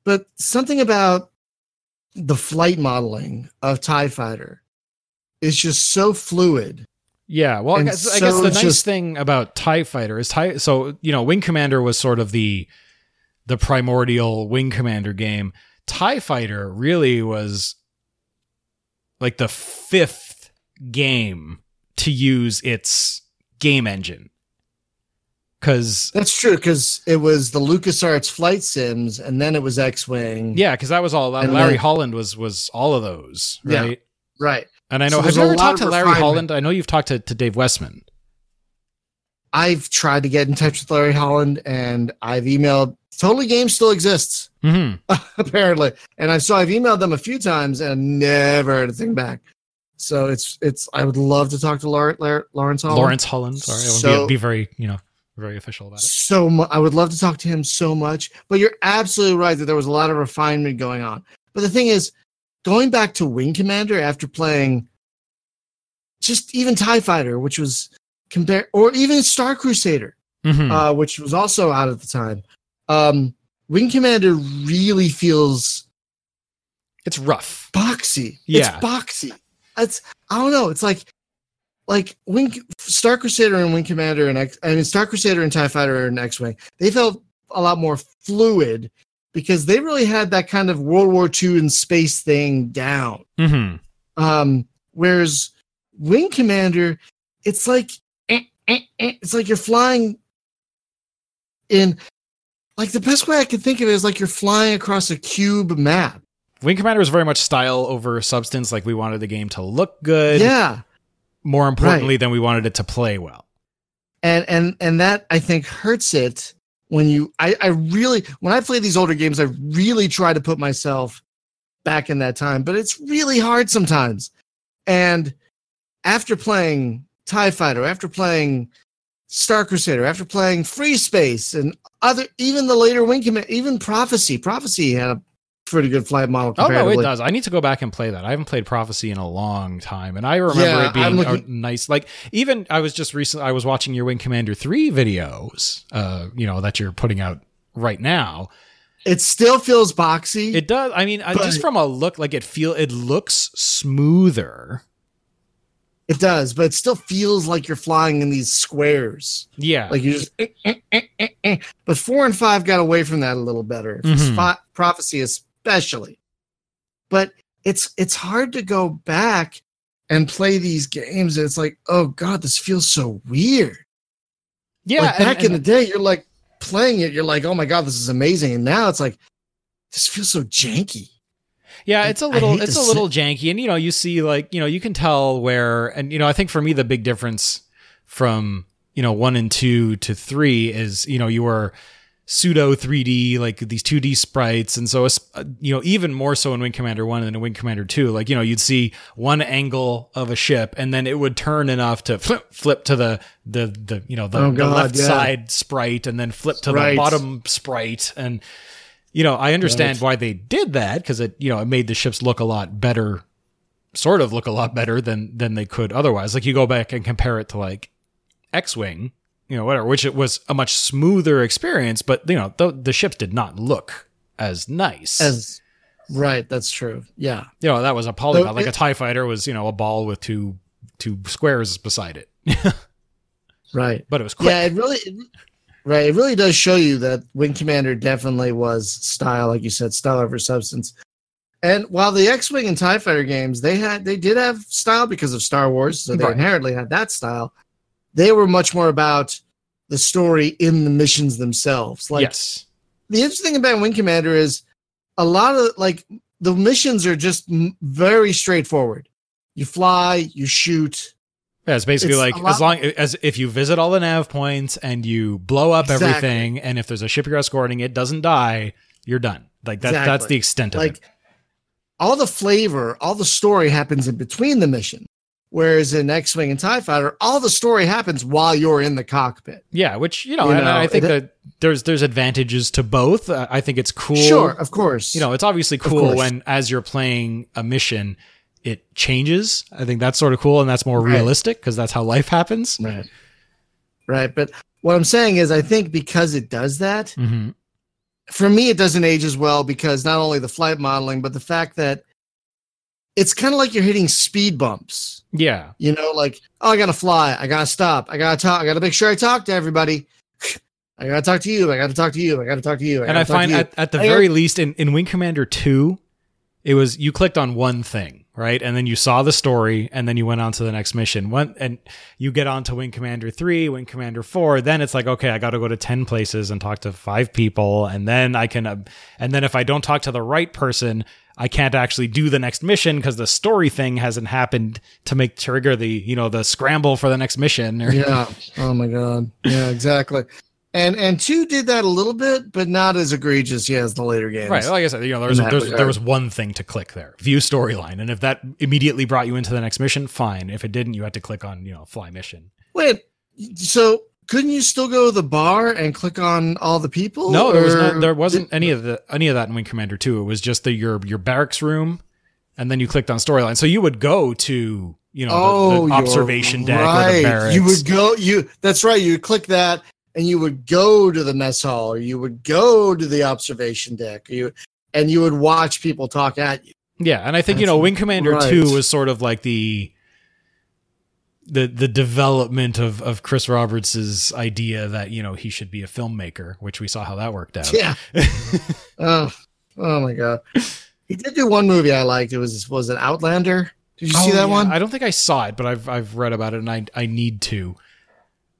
but something about the flight modeling of Tie Fighter is just so fluid. yeah. Well, I guess, I guess the nice just- thing about Tie Fighter is Tie. So you know, Wing Commander was sort of the the primordial Wing Commander game. Tie Fighter really was like the fifth game to use its game engine. Because That's true because it was the LucasArts flight sims, and then it was X-wing. yeah, because that was all. And Larry then- Holland was was all of those, Yeah. right? right. And I know. So have you ever talked to Larry. Holland? I know you've talked to, to Dave Wessman. I've tried to get in touch with Larry Holland, and I've emailed. Totally Game still exists. hmm apparently. And I so I've emailed them a few times and never heard a thing back. So it's it's I would love to talk to Lawrence, Lawrence Holland. Lawrence Holland. Sorry, I won't So- be, be very you know very official about it. So mu- I would love to talk to him so much. But you're absolutely right that there was a lot of refinement going on. But the thing is, going back to Wing Commander after playing just even Tie Fighter, which was compare or even Star Crusader, Mhm. uh, which was also out at the time. Um, Wing Commander really feels it's rough. boxy. Yeah. It's boxy. It's I don't know. It's like like Wing Star Crusader and Wing Commander and X I mean Star Crusader and TIE Fighter and X Wing, they felt a lot more fluid because they really had that kind of World War II and space thing down. hmm Um, whereas Wing Commander, it's like eh, eh, eh, it's like you're flying in like the best way I can think of it is like you're flying across a cube map. Wing Commander was very much style over substance. Like we wanted the game to look good. Yeah. More importantly, than we wanted it to play well. and and and that I think hurts it when you I I really when I play these older games I really try to put myself back in that time but it's really hard sometimes and after playing Tie Fighter after playing Star Crusader after playing Free Space and other even the later Wing Command even Prophecy Prophecy had a pretty good flight model Oh no, it does. I need to go back and play that. I haven't played Prophecy in a long time, and I remember Yeah, it being looking- nice. Like even I was just recently I was watching your Wing Commander three videos. Uh, you know that you're putting out right now. It still feels boxy. It does. I mean, I just from a look, like it feel it looks smoother. it does, but it still feels like you're flying in these squares. Yeah, Like you just, eh, eh, eh, eh, eh. but four and five got away from that a little better. Mhm. Spot prophecy especially, but it's it's hard to go back and play these games. And it's like, oh god, this feels so weird. yeah. like and- back in the day, you're like playing it, you're like, oh my god, this is amazing. And now it's like, this feels so janky. Yeah, it's a little it's a little janky and you know, you see like, you know, you can tell where and you know, I think for me the big difference from, you know, 1 and 2 to 3 is, you know, you were pseudo 3D like these 2D sprites. And so uh, you know, even more so in Wing Commander 1 than in Wing Commander 2, like, you know, you'd see one angle of a ship and then it would turn enough to flip flip to the the the, you know, the, Oh, the left yeah. side sprite and then flip to the bottom sprite. And you know, I understand why they did that because it, you know, it made the ships look a lot better, sort of look a lot better than than they could otherwise. Like you go back and compare it to like X-wing, you know, whatever, which it was a much smoother experience, but you know, the the ships did not look as nice. As right, that's true. Yeah. you know, that was a polygon. So like a Tie Fighter was, you know, a ball with two two squares beside it, Right. but it was quick. Yeah, it really, it- right. It really does show you that Wing Commander definitely was style, like you said, style over substance. And while the X-wing and Tie Fighter games, they had they did have style because of Star Wars, so they Right. inherently had that style. They were much more about the story in the missions themselves. Like yes. the interesting thing about Wing Commander is a lot of like the missions are just m- very straightforward. You fly, you shoot. Yeah, it's basically It's like as long as if you visit all the nav points and you blow up Exactly. everything, and if there's a ship you're escorting, it doesn't die, you're done. Like that. That's the extent of like it. all the flavor, all the story happens in between the mission. Whereas in X Wing and TIE Fighter, all the story happens while you're in the cockpit. Yeah, which you know, You know, I think it- that there's there's advantages to both. Uh, I think it's cool. Sure, of course. You know, it's obviously cool when as you're playing a mission, it changes. I think that's sort of cool, and that's more Right. realistic because that's how life happens. right. Right. But what I'm saying is, I think because it does that, hmm for me, it doesn't age as well because not only the flight modeling, but the fact that it's kind of like you're hitting speed bumps. Yeah, You know, like, oh, I gotta fly, I gotta stop, I gotta talk, I gotta make sure I talk to everybody. I gotta talk to you, I gotta talk to you, I gotta talk to you. and I find to at, at the I very least in, in Wing Commander 2, it was you clicked on one thing, right? And then you saw the story and then you went on to the next mission. One and you get on to Wing Commander 3, Wing Commander 4, then it's like, okay, I got to go to 10 places and talk to 5 people and then I can uh, and then if I don't talk to the right person, I can't actually do the next mission because the story thing hasn't happened to make trigger the, you know, the scramble for the next mission yeah. Oh my god. Yeah, exactly. And and two did that a little bit, but not as egregious yeah, as the later games. Right. Like I said, you know, there was, In that there's, there was one thing to click there, view storyline, and if that immediately brought you into the next mission, fine. If it didn't, you had to click on, you know, fly mission. Wait, so couldn't you still go to the bar and click on all the people? No, there was no, there wasn't any of the any of that in Wing Commander Two. It was just the your your barracks room, and then you clicked on storyline. So you would go to you know Oh, the, the oh, observation deck or the right. barracks. You would go. You that's right. You would click that, and you would go to the mess hall, or you would go to the observation deck, or you and you would watch people talk at you. Yeah, and I think you know Wing Commander right. Two was sort of like the the the development of of Chris Roberts's idea that you know he should be a filmmaker, which we saw how that worked out. Yeah. oh, oh my god. He did do one movie I liked. It was was it Outlander? Did you see Oh, that yeah. one? I don't think I saw it, but I've I've read about it and I I need to.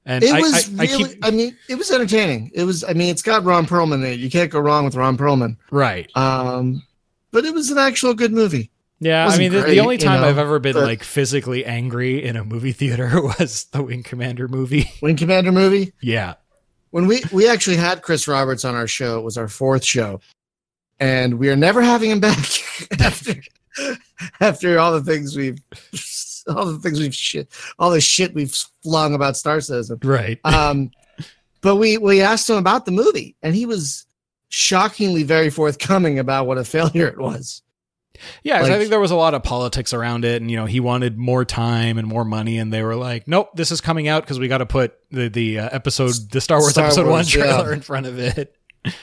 And it I, was I, I really. keep I mean, it was entertaining. It was. I mean, it's got Ron Perlman in it. You can't go wrong with Ron Perlman. right. Um, but it was an actual good movie. Yeah, I mean, the, great, the only you time know, I've ever been but- like physically angry in a movie theater was the Wing Commander movie. Wing Commander movie. yeah. When we we actually had Chris Roberts on our show, it was our fourth show, and we are never having him back after after all the things we've all the things we've shit all the shit we've flung about Star Citizen. Right. Um, but we we asked him about the movie, and he was shockingly very forthcoming about what a failure it was. Yeah, 'cause I think there was a lot of politics around it, and you know he wanted more time and more money, and they were like, "Nope, this is coming out because we got to put the the uh, episode, the Star Wars Star Episode One Wars, yeah. trailer in front of it."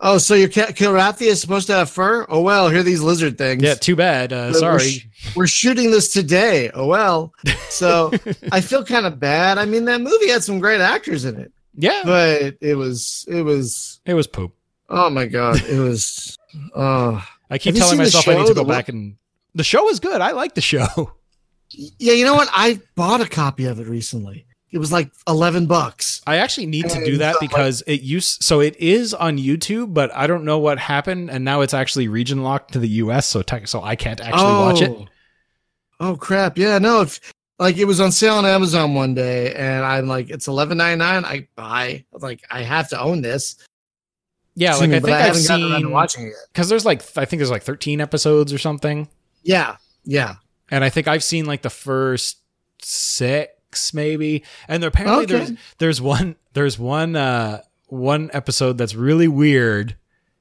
Oh, so your Ki- Kilrathi is supposed to have fur? Oh well, here are these lizard things. Yeah, too bad. Uh, But we're sorry. sh- We're shooting this today. Oh well. So I feel kind of bad. I mean, that movie had some great actors in it, yeah, but it was it was it was poop. oh my god, it was oh I keep telling seen the myself I need to go The Wo- back and the show was good. I like the show. yeah. You know what? I bought a copy of it recently. It was like eleven bucks. I actually need to do that so, because it used so it is on YouTube, but I don't know what happened, and now it's actually region locked to the US, so tech, so I can't actually watch it. Oh. oh crap! Yeah, no. If, like it was on sale on Amazon one day, and I'm like, it's eleven ninety nine. I buy. I was like, I have to own this. Yeah, like me, I think I've haven't gotten around to seen watching it. because there's like I think there's like 13 episodes or something, Yeah, yeah. and I think I've seen like the first six maybe, and apparently Okay. there's there's one there's one uh one episode that's really weird,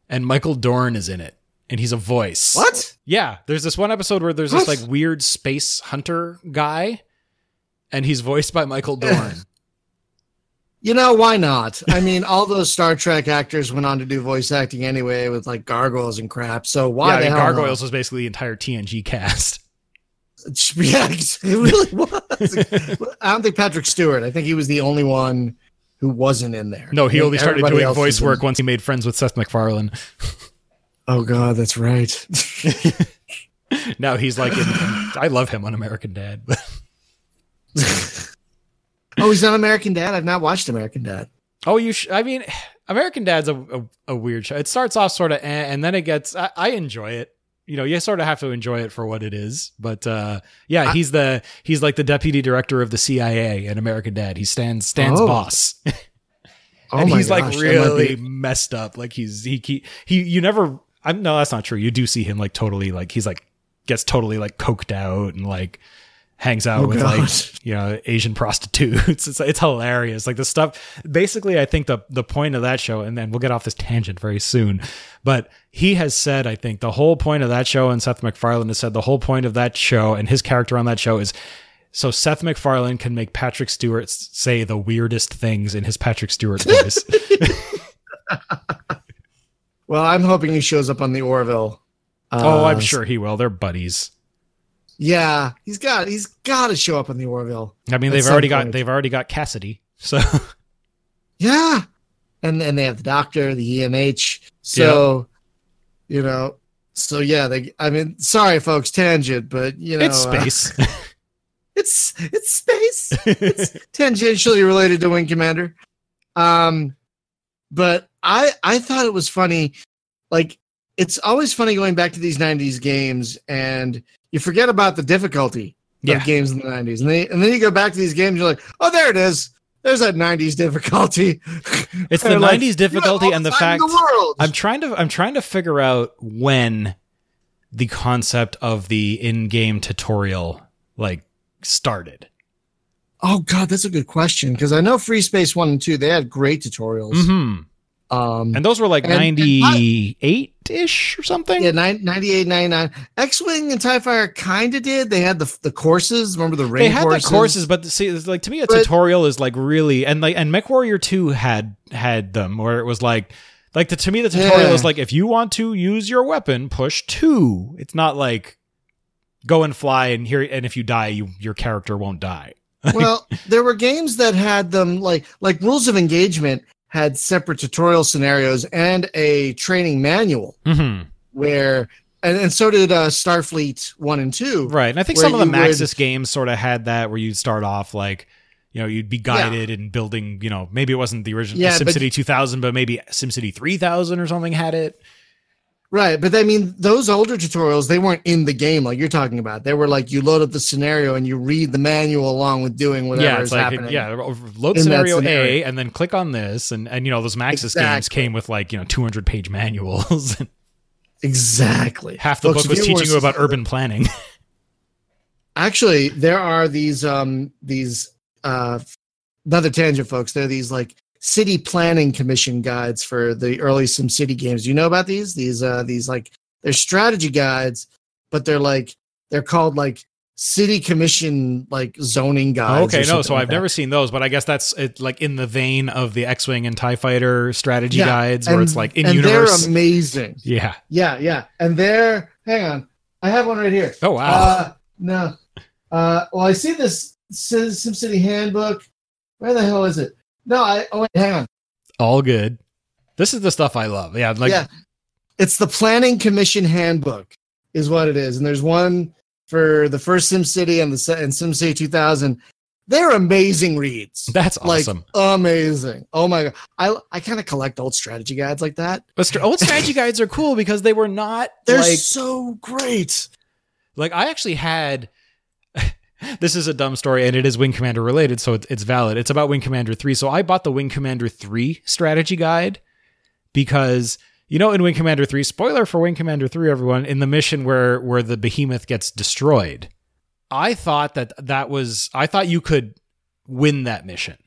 and Michael Dorn is in it, and he's a voice. What? Yeah, there's this one episode where there's this like weird space hunter guy, and he's voiced by Michael Dorn. You know why not? I mean, all those Star Trek actors went on to do voice acting anyway with like gargoyles and crap. So why yeah, the hell Gargoyles was basically the entire TNG cast. Not? Yeah, it really was. I don't think Patrick Stewart. I think he was the only one who wasn't in there. No, he I think only started doing voice work once he made friends with Seth MacFarlane. Oh God, that's right. Now he's like, in, I love him on American Dad. Oh, he's on American Dad. I've not watched American Dad. oh, you, sh- I mean, American Dad's a, a, a weird show. It starts off sort of, eh, and then it gets. I, I enjoy it. You know, you sort of have to enjoy it for what it is. But uh, yeah, I- he's the he's like the deputy director of the CIA in American Dad. He's stands Stan's Oh. boss. Oh and he's like gosh, might really messed up. Like he's he he, he you never. I'm no, that's not true. You do see him like totally like he's like gets totally like coked out and like hangs out Oh, with God. like you know Asian prostitutes. It's it's hilarious. Like the stuff. Basically, I think the the point of that show, and then we'll get off this tangent very soon. But he has said, I think the whole point of that show, and Seth MacFarlane has said the whole point of that show and his character on that show is so Seth MacFarlane can make Patrick Stewart say the weirdest things in his Patrick Stewart voice. Well, I'm hoping he shows up on the Orville. oh, I'm Uh, sure he will. They're buddies. Yeah, he's got he's got to show up in the Orville. I mean, they've already got they've already got Cassidy. So Yeah, and and they have the doctor, the EMH. So, you know, so yeah, they. I mean, sorry, folks, tangent, but you know, it's uh, space. it's it's space. It's tangentially related to Wing Commander. Um, but I I thought it was funny. Like it's always funny going back to these '90s games, and you forget about the difficulty Yeah. of games in the '90s, and they and then you go back to these games, you're like, oh, there it is. There's that '90s difficulty. It's the like, '90s difficulty "You have all and the fact the. I'm trying to I'm trying to figure out when the concept of the in-game tutorial like started. oh God, that's a good question because I know Free Space One and Two they had great tutorials. hmm Um, And those were like and 98 ish or something. Yeah, nine, 98, 99. X-Wing and TIE Fighter kind of did. They had the the courses. Remember the rain they had courses? the courses, but see, it's like to me, a But- tutorial is like really and like and Mech Warrior Two had had them where it was like like the, to me the tutorial Yeah. is like if you want to use your weapon, push two. It's not like go and fly and here and if you die, you your character won't die. well, there were games that had them like like Rules of Engagement had separate tutorial scenarios and a training manual Mm-hmm. where and, and so did uh, Starfleet one and two. Right. And I think some of the you would- Maxis games sort of had that where you'd start off like, you know, you'd be guided in building, you know, maybe it wasn't the original Yeah, SimCity 2000, but maybe SimCity 3000 or something had it. Right, but I mean, those older tutorials they weren't in the game like you're talking about. They were like you load up the scenario and you read the manual along with doing whatever yeah, is like, happening. yeah, load that scenario A and then click on this. And, and you know, those Maxis games came with like, you know, 200 page manuals. exactly. Half the Folks, book was teaching you about urban planning. Actually, there are these um these uh another tangent, folks. There are these like city planning commission guides for the early SimCity games. You know about these? These uh these like they're strategy guides, but they're like they're called like city commission like zoning guides. okay, no, so like I've that. never seen those, but I guess that's it, like in the vein of the X Wing and TIE Fighter strategy Yeah, guides where it's like in and universe. They're amazing. yeah. Yeah, yeah. And they're hang on. I have one right here. Oh, wow. Uh, no. Uh, well, I see this Sim- SimCity handbook. Where the hell is it? No, I. Oh, wait, hang on. All good. This is the stuff I love. Yeah, like yeah, it's the Planning Commission handbook, is what it is. And there's one for the first SimCity and the and SimCity 2000. They're amazing reads. that's awesome. Like amazing. Oh my god. I I kind of collect old strategy guides like that. But old strategy guides are cool because they were not They're like so great. like I actually had. This is a dumb story, and it is Wing Commander related, so it's, valid. It's about Wing Commander three. So I bought the Wing Commander three strategy guide because you know in Wing Commander three, spoiler for Wing Commander three, everyone, in the mission where where the behemoth gets destroyed, I thought that that was I thought you could win that mission.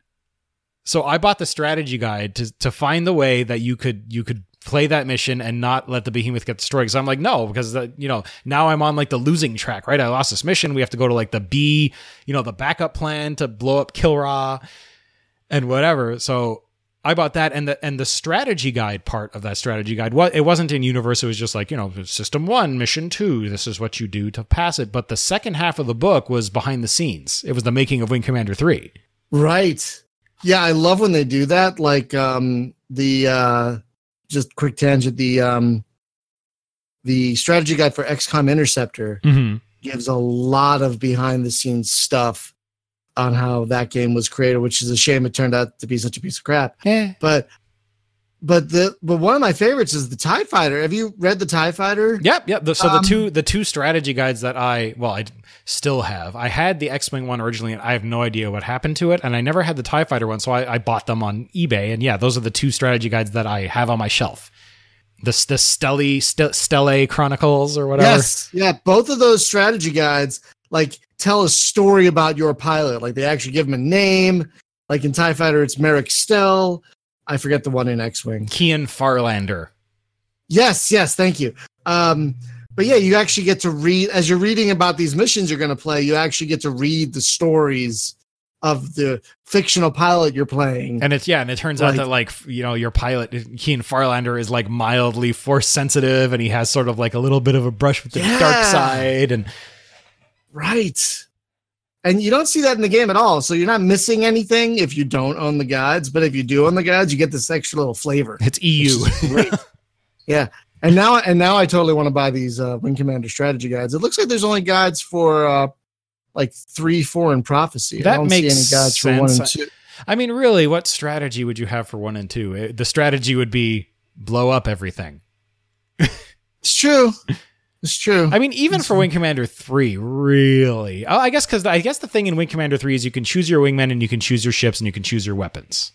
So I bought the strategy guide to to find the way that you could you could play that mission and not let the behemoth get destroyed. Because I'm like, no, because the, you know now I'm on like the losing track, right? I lost this mission. We have to go to like the B, you know, the backup plan to blow up Kilrah and whatever. So I bought that and the and the strategy guide part of that strategy guide. What it wasn't in universe. It was just like you know, system one, mission two. This is what you do to pass it. But the second half of the book was behind the scenes. It was the making of Wing Commander three. Right. Yeah, I love when they do that. Like um the uh just quick tangent, the um the strategy guide for XCOM Interceptor Mm-hmm. gives a lot of behind the scenes stuff on how that game was created, which is a shame it turned out to be such a piece of crap. Yeah. But but the but one of my favorites is the TIE Fighter. Have you read the TIE Fighter? Yep, yep. The, so Um, the two the two strategy guides that I well I still have. I had the X Wing one originally, and I have no idea what happened to it, and I never had the Tie Fighter one, so I, I bought them on eBay. And yeah, those are the two strategy guides that I have on my shelf. The the Stelly St- Stele Chronicles or whatever. Yes. Yeah. Both of those strategy guides like tell a story about your pilot. Like they actually give him a name. Like in TIE Fighter, it's Maarek Stele. I forget the one in X Wing. Keyan Farlander. Yes, yes, thank you. Um, but yeah, you actually get to read as you're reading about these missions you're going to play. You actually get to read the stories of the fictional pilot you're playing. And it's yeah, and it turns out that like you know your pilot Keyan Farlander is like mildly force sensitive, and he has sort of like a little bit of a brush with the dark side, and Right. And you don't see that in the game at all. So you're not missing anything if you don't own the guides. But if you do own the guides, you get this extra little flavor. it's EU. which is great. yeah. And now and now I totally want to buy these uh, Wing Commander strategy guides. It looks like there's only guides for uh, like three, four, and prophecy. I That don't makes see any guides for one and sense. two. I mean, really, what strategy would you have for one and two? Eh, The strategy would be blow up everything. It's true. It's true. I mean, even for Wing Commander three, really. Oh, I guess because I guess the thing in Wing Commander three is you can choose your wingmen and you can choose your ships and you can choose your weapons.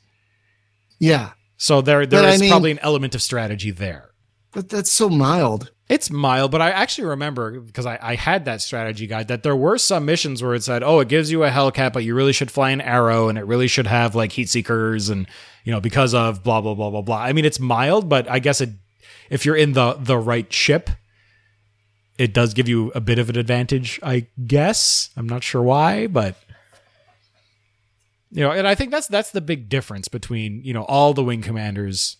yeah. So there, there But I mean- probably an element of strategy there. But that's so mild. It's mild, but I actually remember because I, I had that strategy guide that there were some missions where it said, "Oh, it gives you a Hellcat, but you really should fly an Arrow, and it really should have like heat seekers, and you know because of blah blah blah blah blah." I mean, it's mild, but I guess it if you're in the the right ship, it does give you a bit of an advantage. I guess I'm not sure why, but you know, and I think that's that's the big difference between you know all the wing commanders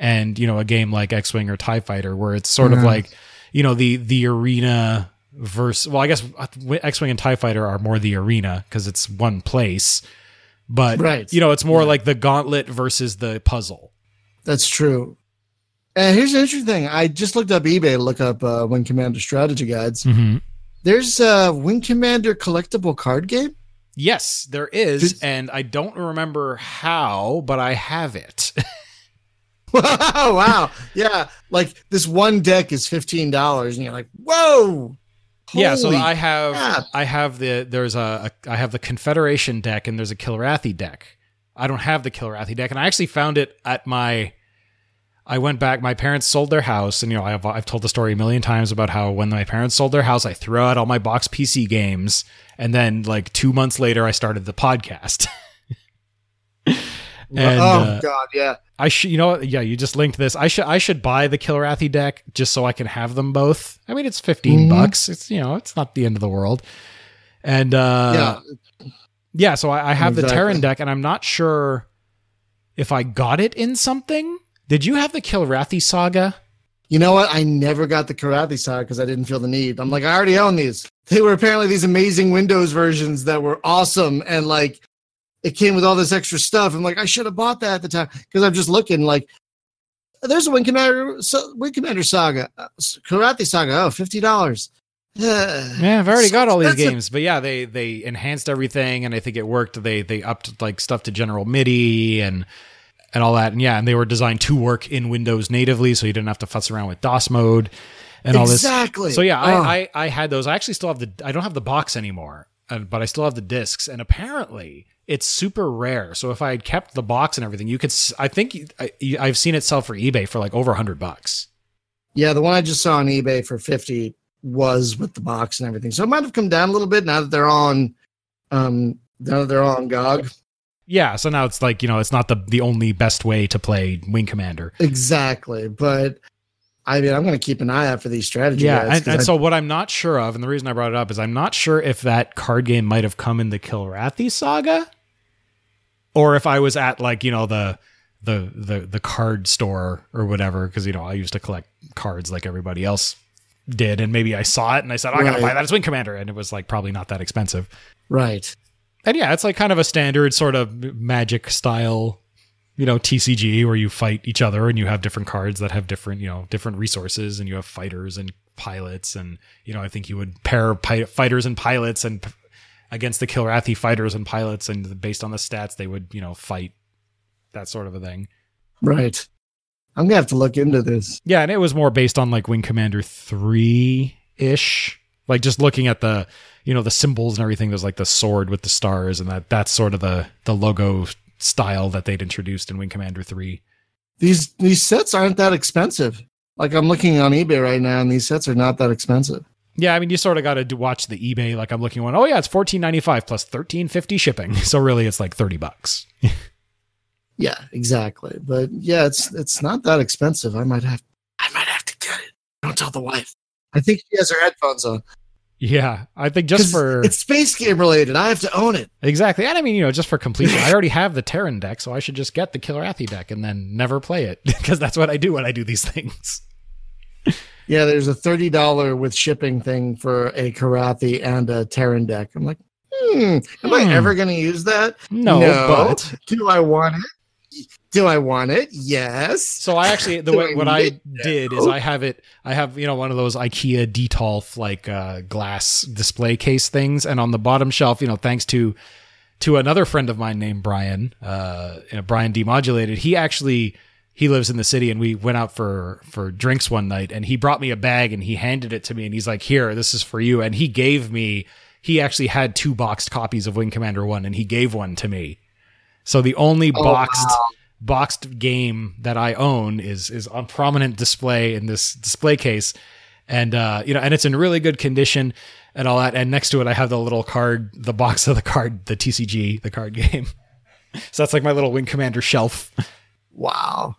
and you know a game like X-wing or Tie Fighter, where it's sort of Mhm. like you know the the arena versus. Well, I guess X-wing and Tie Fighter are more the arena because it's one place, but Right. you know it's more Yeah. like the gauntlet versus the puzzle. That's true. And here's an interesting thing. I just looked up eBay to look up uh, Wing Commander strategy guides. hmm There's a Wing Commander collectible card game. Yes, there is, and I don't remember how, but I have it. wow, wow. Yeah. Like this one deck is $15 and you're like, whoa. yeah, so I have crap. I have the there's a, a I have the Confederation deck and there's a Kilrathi deck. I don't have the Kilrathi deck, and I actually found it at my. I went back. My parents sold their house, and you know I've I've told the story a million times about how when my parents sold their house, I threw out all my box PC games, and then like two months later, I started the podcast. And, oh uh, god, yeah. I should, you know, what? yeah, you just linked this. I should, I should buy the Kilrathi deck just so I can have them both. I mean, it's 15 Mhm. bucks. It's, you know, it's not the end of the world. And, uh, yeah. yeah, so I, I have the Terran deck and I'm not sure if I got it in something. Did you have the Kilrathi saga? You know what? I never got the Kilrathi side because I didn't feel the need. I'm like, I already own these. They were apparently these amazing Windows versions that were awesome, and like, it came with all this extra stuff. I'm like, I should have bought that at the time because I'm just looking like, there's a Wing Commander, so, Wing Commander Saga, uh, Kilrathi Saga. Oh, fifty dollars. Yeah, I've already got all these games, but yeah, they they enhanced everything, and I think it worked. They they upped like stuff to General MIDI and and all that, and yeah, and they were designed to work in Windows natively, so you didn't have to fuss around with DOS mode and all this. Exactly. So yeah, Oh. I, I I had those. I actually still have the. I don't have the box anymore, uh, but I still have the discs, and apparently it's super rare. So if I had kept the box and everything, you could. I think I, I've seen it sell for eBay for like over a hundred bucks. Yeah, the one I just saw on eBay for 50 was with the box and everything. So it might have come down a little bit now that they're on um now that they're on GOG. Yeah, so now it's like you know it's not the the only best way to play Wing Commander. Exactly. But I mean I'm gonna keep an eye out for these strategy Yeah, guides, and, and I- so what I'm not sure of, and the reason I brought it up is I'm not sure if that card game might have come in the Kilrathi saga, or if I was at like you know the the the the card store or whatever, because you know I used to collect cards like everybody else did, and maybe I saw it and I said "Oh, I gotta buy that as Wing Commander, and it was like probably not that expensive. right. And yeah, it's like kind of a standard sort of magic style, you know, TCG where you fight each other and you have different cards that have different, you know, different resources and you have fighters and pilots and you know, I think you would pair pi- fighters and pilots and p- against the Kilrathi fighters and pilots and based on the stats they would, you know, fight that sort of a thing. Right. I'm gonna have to look into this. Yeah, and it was more based on like Wing Commander 3 ish. Like just looking at the, you know, the symbols and everything, there's like the sword with the stars, and that that's sort of the the logo style that they'd introduced in Wing Commander 3. These these sets aren't that expensive. Like I'm looking on eBay right now, and these sets are not that expensive. Yeah, I mean, you sort of got to watch the eBay. Like I'm looking one, oh yeah, it's 14.95 plus 13.50 shipping. So really, it's like 30 bucks. Yeah, exactly. But yeah, it's it's not that expensive. I might have I might have to get it. Don't tell the wife. I think she has her headphones on. Yeah, I think just for it's space game related. I have to own it. exactly, and I mean, you know, just for completion, I already have the Terran deck, so I should just get the Kilrathi deck and then never play it because that's what I do when I do these things. Yeah, there's a thirty dollar with shipping thing for a Kilrathi and a Terran deck. I'm like, hmm, am I Hmm. ever going to use that? No, but do I want it? Do I want it? Yes. So I actually the way what I did is I have it I have you know one of those IKEA Detolf like uh glass display case things and on the bottom shelf you know thanks to to another friend of mine named Brian uh Brian Demodulated he actually he lives in the city and we went out for for drinks one night and he brought me a bag and he handed it to me and he's like here this is for you and he gave me he actually had two boxed copies of Wing Commander 1 and he gave one to me. So the only Oh, boxed wow. boxed game that I own is is on prominent display in this display case, and uh, you know, and it's in really good condition and all that. And next to it, I have the little card, the box of the card, the TCG, the card game. so that's like my little Wing Commander shelf. Wow.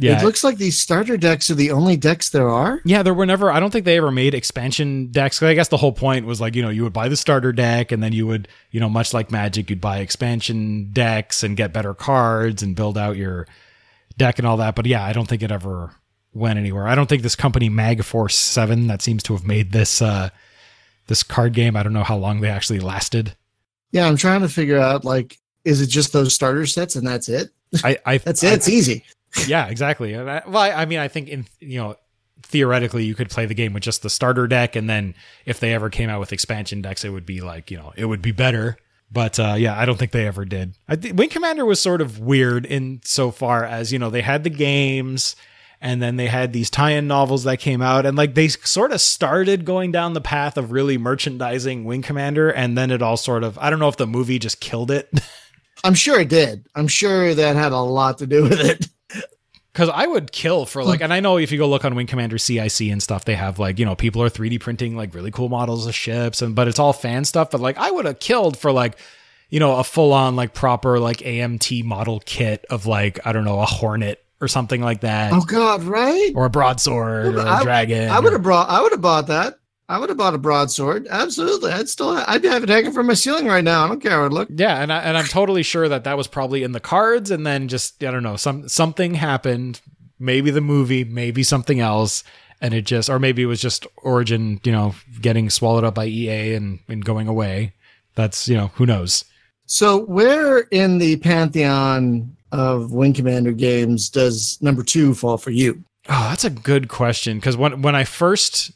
Yeah, It looks like these starter decks are the only decks there are. Yeah, there were never. I don't think they ever made expansion decks. I guess the whole point was like you know you would buy the starter deck and then you would you know much like Magic you'd buy expansion decks and get better cards and build out your deck and all that. But yeah, I don't think it ever went anywhere. I don't think this company Magforce Seven that seems to have made this uh this card game. I don't know how long they actually lasted. Yeah, I'm trying to figure out like, is it just those starter sets and that's it? I I That's I- it. It's easy. yeah, exactly. I, well, I, I mean, I think in you know theoretically you could play the game with just the starter deck, and then if they ever came out with expansion decks, it would be like you know it would be better. But uh, yeah, I don't think they ever did. I th- Wing Commander was sort of weird in so far as you know they had the games, and then they had these tie-in novels that came out, and like they sort of started going down the path of really merchandising Wing Commander, and then it all sort of I don't know if the movie just killed it. I'm sure it did. I'm sure that had a lot to do with it. Because I would kill for like, and I know if you go look on Wing Commander CIC and stuff, they have like, you know, people are 3D printing like really cool models of ships, and but it's all fan stuff. But like, I would have killed for like, you know, a full on like proper like AMT model kit of like, I don't know, a Hornet or something like that, Oh God, right? or a broadsword or a I- dragon. I would have brought. I would have bought that. I would have bought a broadsword. Absolutely. I'd still. I'd have it hanging from my ceiling right now. I don't care how it look. Yeah, and I, and I'm totally sure that that was probably in the cards, and then just I don't know, some something happened, maybe the movie, maybe something else, and it just, or maybe it was just Origin, you know, getting swallowed up by EA and and going away. That's you know, who knows. So, where in the pantheon of Wing Commander games does number two fall for you? Oh, that's a good question because when when I first,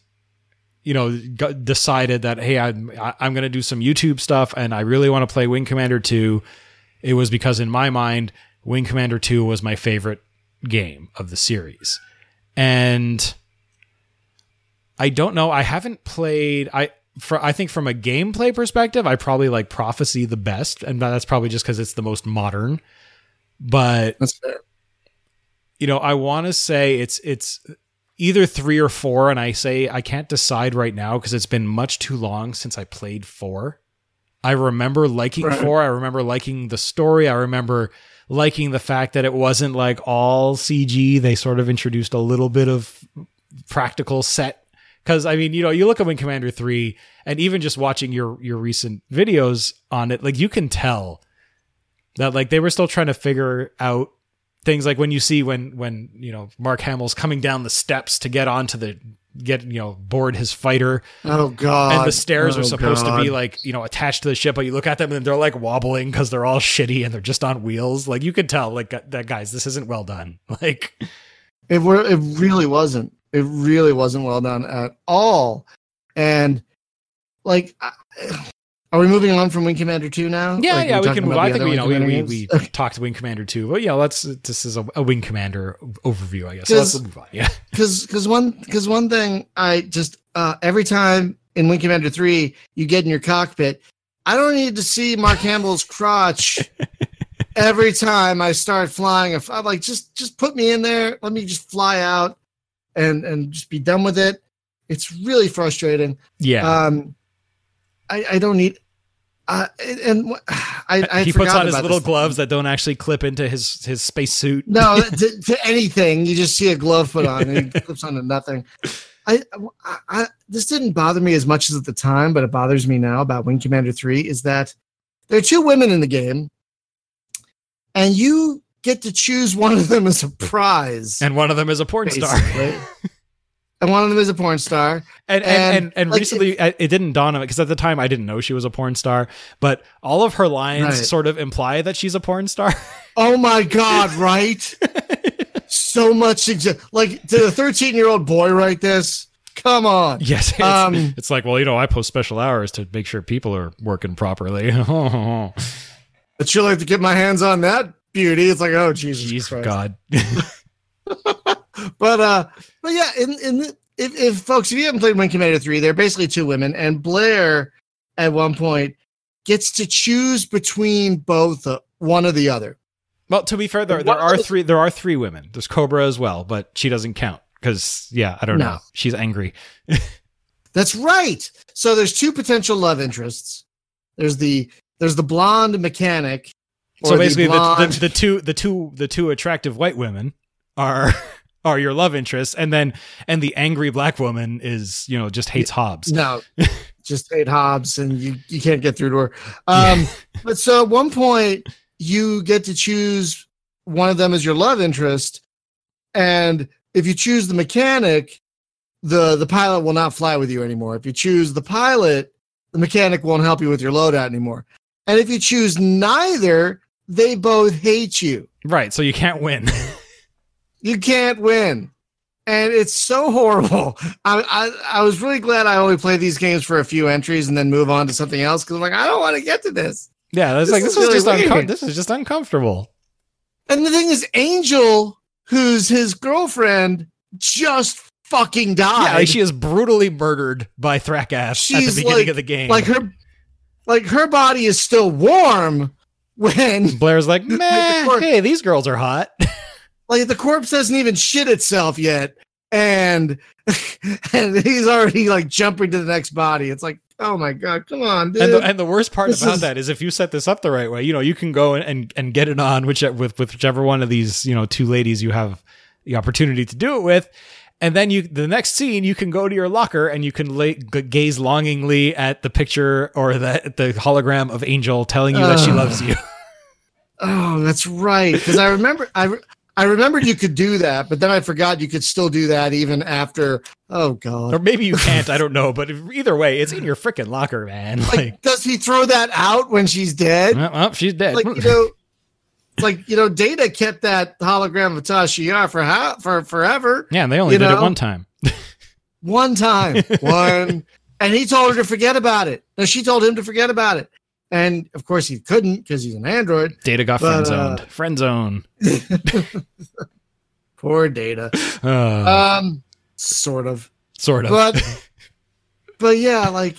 you know, got, decided that hey, I, I I'm going to do some YouTube stuff and I really want to play Wing Commander two, it was because in my mind, Wing Commander two was my favorite game of the series, and I don't know. I haven't played. I for I think from a gameplay perspective, I probably like Prophecy the best, and that's probably just because it's the most modern. But you know, I want to say it's it's either three or four, and I say I can't decide right now because it's been much too long since I played four. I remember liking Right. four. I remember liking the story. I remember liking the fact that it wasn't like all CG. They sort of introduced a little bit of practical set. Because I mean, you know, you look at Wing Commander three, and even just watching your your recent videos on it, like you can tell that like they were still trying to figure out things like when you see when when you know Mark Hamill's coming down the steps to get onto the get you know board his fighter Oh God. and the stairs are Oh, supposed to be like you know attached to the ship but you look at them and they're like wobbling because they're all shitty and they're just on wheels like you could tell like that guys this isn't well done like It were. It really wasn't. It really wasn't well done at all. And like, I- are we moving on from Wing Commander two now? yeah Like, yeah we can move I think we, you know we, we, we games? talked Wing Commander 2 but yeah let's this is a, a Wing Commander overview I guess so let's move on yeah because because one because one thing I just uh, every time in Wing Commander three you get in your cockpit, I don't need to see Mark Hamill's crotch every time I start flying. If I'm like just just put me in there, let me just fly out and and just be done with it. It's really frustrating. yeah Um, I I don't need. Uh, and- and I, I he puts on his little gloves that don't actually clip into his his space suit No, to, to anything. You just see a glove put on and he clips onto nothing. I, I, I this didn't bother me as much as at the time, but it bothers me now about Wing Commander 3 is that there are two women in the game, and you get to choose one of them as a prize. and one of them is a porn star basically. and one of them is a porn star. And and And, and, and like, recently, I- it didn't dawn on me because at the time I didn't know she was a porn star. But all of her lines Right. sort of imply that she's a porn star. Oh my god, right? so much like did a 13 year old boy write this? Come on. yes, it's, Um, it's like, well, you know, I post special hours to make sure people are working properly. Jeez, But she'll like to get my hands on that beauty. It's like, oh Jesus Christ. God. But uh, but yeah, in in the, if, if folks, if you haven't played Wing Commander three, they're basically two women, and Blair at one point gets to choose between both uh, one or the other. well, to be fair, there, there are three. There are three women. There's Cobra as well, but she doesn't count because yeah, I don't No. know. She's angry. That's right. So there's two potential love interests. There's the there's the blonde mechanic. So basically, the, blonde- the, the two the two the two attractive white women are are your love interest and then and the angry black woman is you know just hates Hobbs. No, just hate Hobbs, and you you can't get through to her. Um, but so at one point you get to choose one of them as your love interest, and if you choose the mechanic, the the pilot will not fly with you anymore. If you choose the pilot, the mechanic won't help you with your loadout anymore. And if you choose neither, they both hate you. Right, so you can't win. You can't win. And it's so horrible. I, I I was really glad I only played these games for a few entries and then move on to something else because I'm like, I don't want to get to this. Yeah, that's This like is this really just weird. this is just uncomfortable. And the thing is, Angel, who's his girlfriend, just fucking died. Yeah, like she is brutally murdered by Thrakhath at the She's beginning like- of the game. like her like her body is still warm when Blair's like, meh, hey, these girls are hot. like the corpse hasn't even shit itself yet and and he's already like jumping to the next body it's like oh my god come on dude And the, and the worst part This about is- that is if you set this up the right way, you know, you can go and, and, and get it on which with, with whichever one of these, you know, two ladies you have the opportunity to do it with. And then you, the next scene, you can go to your locker and you can lay, g- gaze longingly at the picture or the the hologram of Angel telling you that she loves you. oh that's right because i remember i i remembered you could do that but then i forgot you could still do that even after oh god! or maybe you can't. I don't know. But either way, it's in your freaking locker, man. Like, like does he throw that out when she's dead well, well, she's dead. like you know like you know data kept that hologram of tasha for how for forever yeah, and they only did it one time. One time. One. and he told her to forget about it. No, she told him to forget about it. And of course he couldn't because he's an android. Data got But, friend zoned. uh, friend zone. Poor data. Uh, Um sort of. sort of. But but yeah, like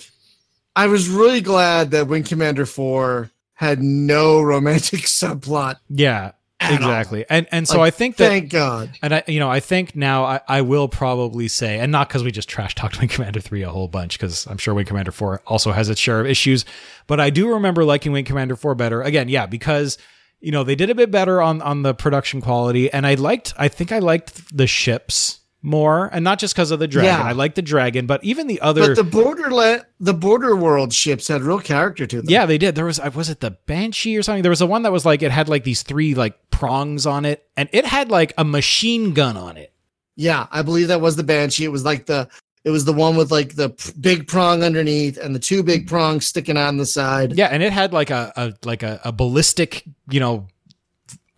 I was really glad that Wing Commander 4 had no romantic subplot. yeah, at all. exactly. And and so Like, I think that Thank God. And I, you know, I think now I, I will probably say, and not because we just trash talked Wing Commander three a whole bunch, because I'm sure Wing Commander four also has its share of issues. But I do remember liking Wing Commander four better. Again, yeah, because you know they did a bit better on on the production quality, and I liked. I think I liked the ships more, and not just because of the dragon. Yeah. I like the dragon, but even the other. But the borderland the border world ships had real character to them. yeah, they did. There was, I was it the Banshee or something? There was a one that was like it had like these three like prongs on it, and it had like a machine gun on it. Yeah, I believe that was the Banshee. It was like the it was the one with like the big prong underneath and the two big prongs sticking on the side. Yeah, and it had like a, a like a, a ballistic, you know,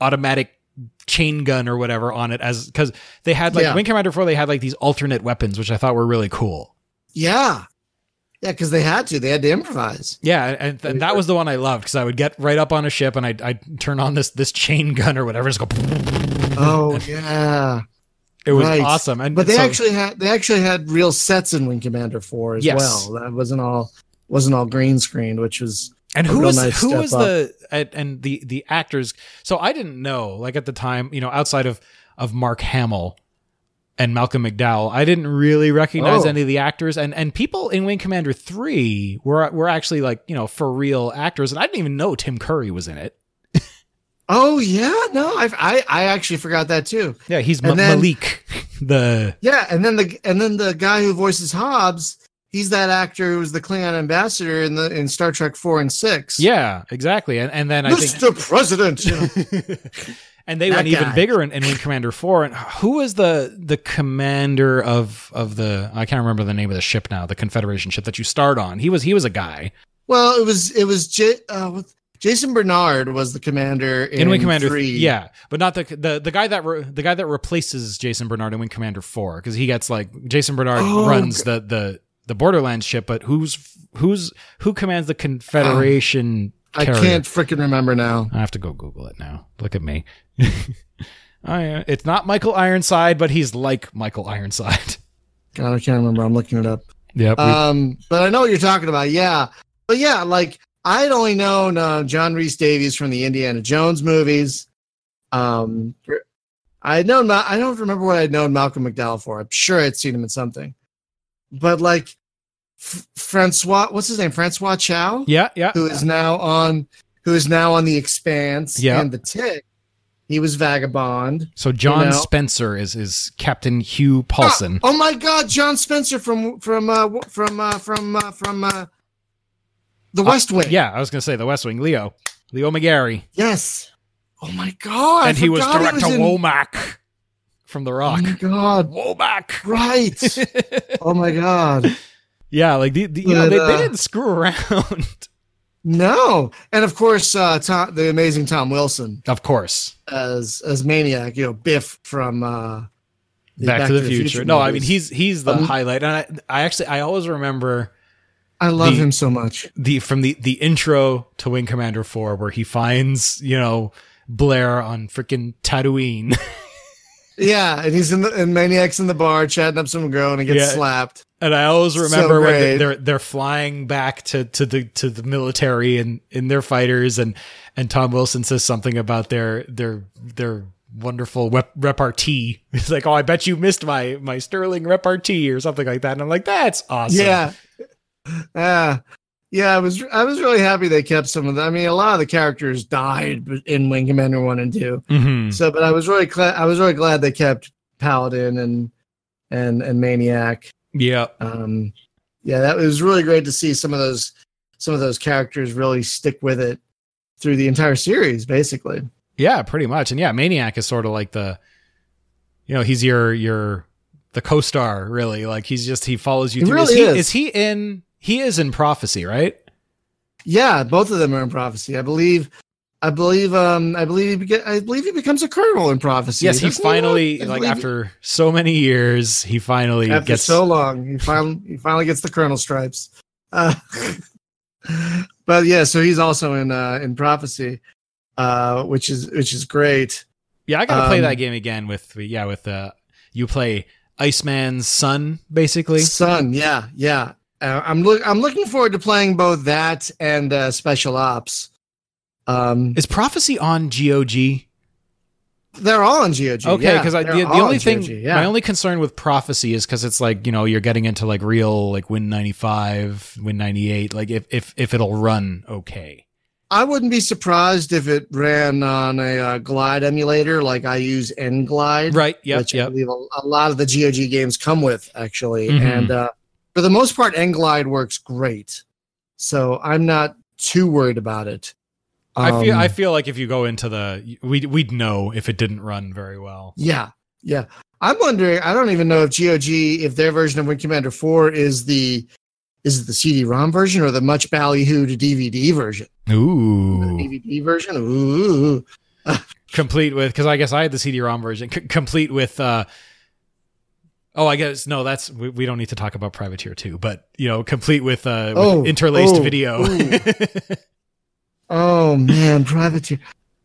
automatic chain gun or whatever on it as because they had like Yeah. Wing Commander 4 they had like these alternate weapons which I thought were really cool. Yeah. Yeah, because they had to. They had to improvise. Yeah, and, and that was the one I loved because I would get right up on a ship and I'd, I'd turn on this this chain gun or whatever, just go. Oh yeah. It was Right. awesome, and But they so- actually had they actually had real sets in Wing Commander 4 as Yes. well. That wasn't all wasn't all green screened, which was And who was nice who was up. the and, and the the actors? So I didn't know like at the time, you know, outside of of Mark Hamill and Malcolm McDowell, I didn't really recognize Oh. any of the actors. And and people in Wing Commander three were were actually like you know for real actors, and I didn't even know Tim Curry was in it. Oh yeah, no, I I, I actually forgot that too. Yeah, he's Ma- then- Melek, the Yeah, and then the and then the guy who voices Hobbs, he's that actor who was the Klingon ambassador in the in Star Trek four and six. yeah exactly. And and then I think Mr. President. and they That went even bigger in, in Wing Commander Four. And who was the the commander of of the? I can't remember the name of the ship now. The Confederation ship that you start on. He was he was a guy well, it was it was J- uh, Jason Bernard was the commander in, in, Wing Commander three. Yeah, but not the the the guy that re, the guy that replaces Jason Bernard in Wing Commander Four because he gets like Jason Bernard Oh, runs the the the Borderlands ship, but who's who's who commands the Confederation? I can't freaking remember now. I have to go Google it now. Look at me. It's not Michael Ironside, but he's like Michael Ironside. God, I can't remember. I'm looking it up. Yep. Um, but I know what you're talking about. Yeah, but yeah, like I'd only known uh, John Rhys-Davies from the Indiana Jones movies. Um, I had known. Ma- I don't remember what I'd known Malcolm McDowell for. I'm sure I'd seen him in something. But like F- Francois, what's his name? Francois Chau, yeah, yeah. who is now on, who is now on the Expanse Yeah. and the Tick. He was Vagabond. So John know. Spencer is is Captain Hugh Paulson. Oh, oh my God, John Spencer from from uh, from uh, from uh, from uh, the West Wing. Yeah, I was gonna say the West Wing. Leo, Leo McGarry, Yes. Oh my god! And he was director in- Womack from The Rock. Oh my god! Womack. Right. oh my god! yeah, like the, the you But, they, they uh, didn't screw around. No, and of course, uh, Tom, the amazing Tom Wilson Of course. as as Maniac. You know, Biff from uh, the Back, to the, future. No, I mean he's he's the Um, highlight. And I, I actually I always remember I love the- him so much. the from the the intro to Wing Commander 4 where he finds, you know, Blair on freaking Tatooine. Yeah, and he's in the and Maniac's in the bar chatting up some girl and he gets Yeah. slapped. And I always So remember when they, they're they're flying back to, to the to the military and in their fighters and and Tom Wilson says something about their their their wonderful rep- repartee. He's like, "Oh, I bet you missed my my sterling repartee or something like that." And I'm like, "That's awesome." Yeah, yeah, yeah. I was I was really happy they kept some of them. I mean, a lot of the characters died in Wing Commander one and two. Mhm. So, but I was really glad. I was really glad they kept Paladin and and and Maniac. Yeah. Um, yeah, that was really great to see some of those some of those characters really stick with it through the entire series, basically. Yeah, pretty much. And yeah, Maniac is sort of like the you know, he's your your the co-star really. Like he's just he follows you through. really is, he, is. is he in he is in prophecy, right? Yeah, both of them are in prophecy. I believe. I believe. Um. I believe. He beca- I believe he becomes a colonel in prophecy. Yes, he doesn't finally I like after so many years, he finally after gets so long, he finally he finally gets the colonel stripes. Uh, but yeah, so he's also in uh in prophecy, uh, which is which is great. Yeah, I gotta play Um, that game again with yeah with uh you play Iceman's son basically. Son, yeah, yeah. Uh, I'm look I'm looking forward to playing both that and uh, Special Ops. Um, Is prophecy on GOG? they're all on GOG. Okay, yeah, because the, the only on thing, GOG, yeah. my only concern with prophecy is because it's like you know you're getting into like real like Win ninety five, Win ninety eight. Like if if if it'll run okay. I wouldn't be surprised if it ran on a uh, Glide emulator, like I use NGlide. Right. Yep. which I Yep. believe a, a lot of the GOG games come with actually. Mhm. And uh, for the most part, Nglide works great. So I'm not too worried about it. I feel Um, I feel like if you go into the we we'd know if it didn't run very well. yeah, yeah. I'm wondering. I don't even know if GOG, if their version of Wing Commander 4 is the is it the CD-ROM version or the much ballyhooed DVD version? Ooh. DVD version. Ooh. complete with because I guess I had the CD-ROM version, c- complete with. uh Oh, I guess no. That's we, we don't need to talk about Privateer two, but you know, complete with uh with Oh, interlaced oh, video. Oh man, Privateer.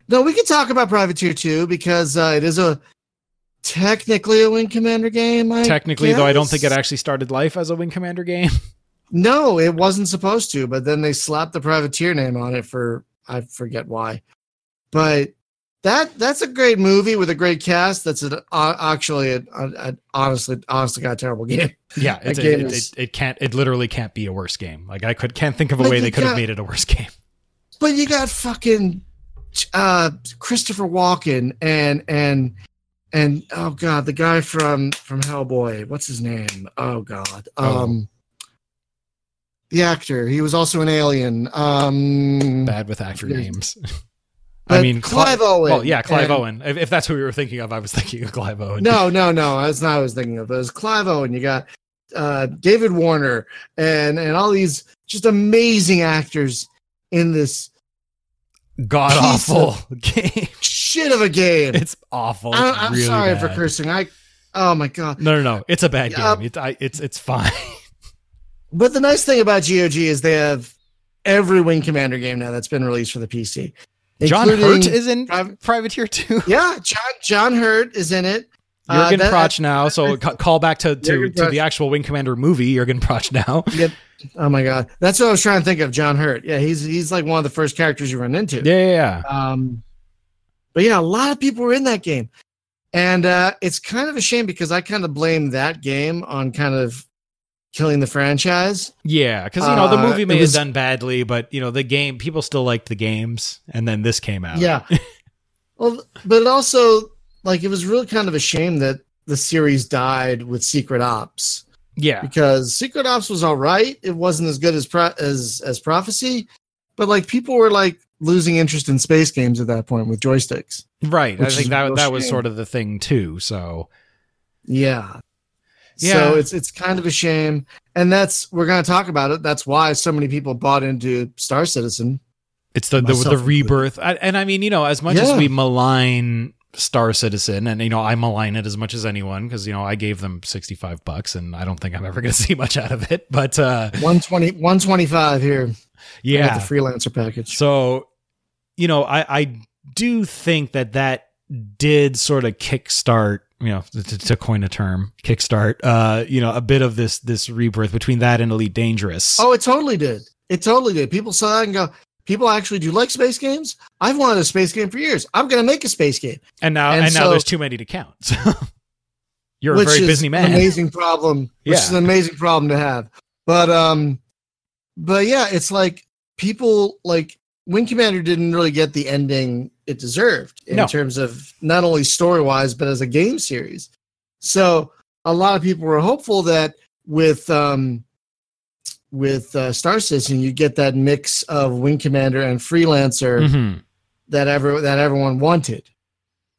No, we can talk about Privateer 2 because uh, it is a technically a Wing Commander game. I Technically, though, I don't think it actually started life as a Wing Commander game. No, it wasn't supposed to, but then they slapped the Privateer name on it for I forget why. But that that's a great movie with a great cast. That's an, uh, actually a, a, a honestly honestly got a terrible game. Yeah, it, game it, is- it, it can't. It literally can't be a worse game. Like I could can't think of a way they could have made it a worse game. But you got fucking uh Christopher Walken and and and oh god, the guy from from Hellboy. What's his name? Oh god. Oh. Um the actor. He was also an alien. Um Bad with actor names. but I mean, Clive Cli- Owen. Well, yeah, Clive and- Owen. If, if that's who we were thinking of, I was thinking of Clive Owen. No, no, no. That's not what I was thinking of. It was Clive Owen. You got uh, David Warner and and all these just amazing actors in this god awful game. shit of a game. It's awful. I, It's I'm really sorry for cursing. I oh my god. No, no, no. It's a bad game. It's I, it's it's fine. But the nice thing about GOG is they have every Wing Commander game now that's been released for the PC. John Hurt is in Priv- Privateer 2. Yeah, John John Hurt is in it. Uh, Jurgen that- Prochnow. So ca- call back to, to, to the actual Wing Commander movie, Jurgen Prochnow. Yep. Oh my god, that's what I was trying to think of. John Hurt. Yeah, he's he's like one of the first characters you run into. Yeah, yeah, yeah. Um, but yeah, a lot of people were in that game, and uh, it's kind of a shame because I kind of blame that game on kind of killing the franchise. Yeah, because you know the Uh, movie may was- have done badly, but you know the game people still liked the games, and then this came out. Yeah. well, but also like it was really kind of a shame that the series died with Secret Ops yeah, because Secret Ops was all right. It wasn't as good as pro- as as Prophecy, but like people were like losing interest in space games at that point with joysticks. right. I think that that was sort of the thing too. So Yeah. Yeah. So it's it's kind of a shame. and that's we're going to talk about it. That's why so many people bought into Star Citizen. It's the the, the rebirth, I, and I mean, you know, as much as we malign Star Citizen, and you know, I malign it as much as anyone because you know I gave them sixty five bucks, and I don't think I'm ever going to see much out of it. But uh, 120 125 here. Yeah, the freelancer package. so you know, I I do think that that did sort of kickstart. You know, to, to coin a term, kickstart. Uh, you know, a bit of this this rebirth between that and Elite Dangerous. Oh, it totally did. It totally did. People saw that and go, people actually do like space games. I've wanted a space game for years. I'm going to make a space game. and now and and, now so- there's too many to count. So you're a very busy an man. amazing problem. Which is an amazing problem to have. But um, but yeah, it's like people like Wing Commander didn't really get the ending it deserved in No. terms of not only story wise but as a game series. So a lot of people were hopeful that with um with uh, Star Citizen you get that mix of Wing Commander and Freelancer Mhm. that ever that everyone wanted.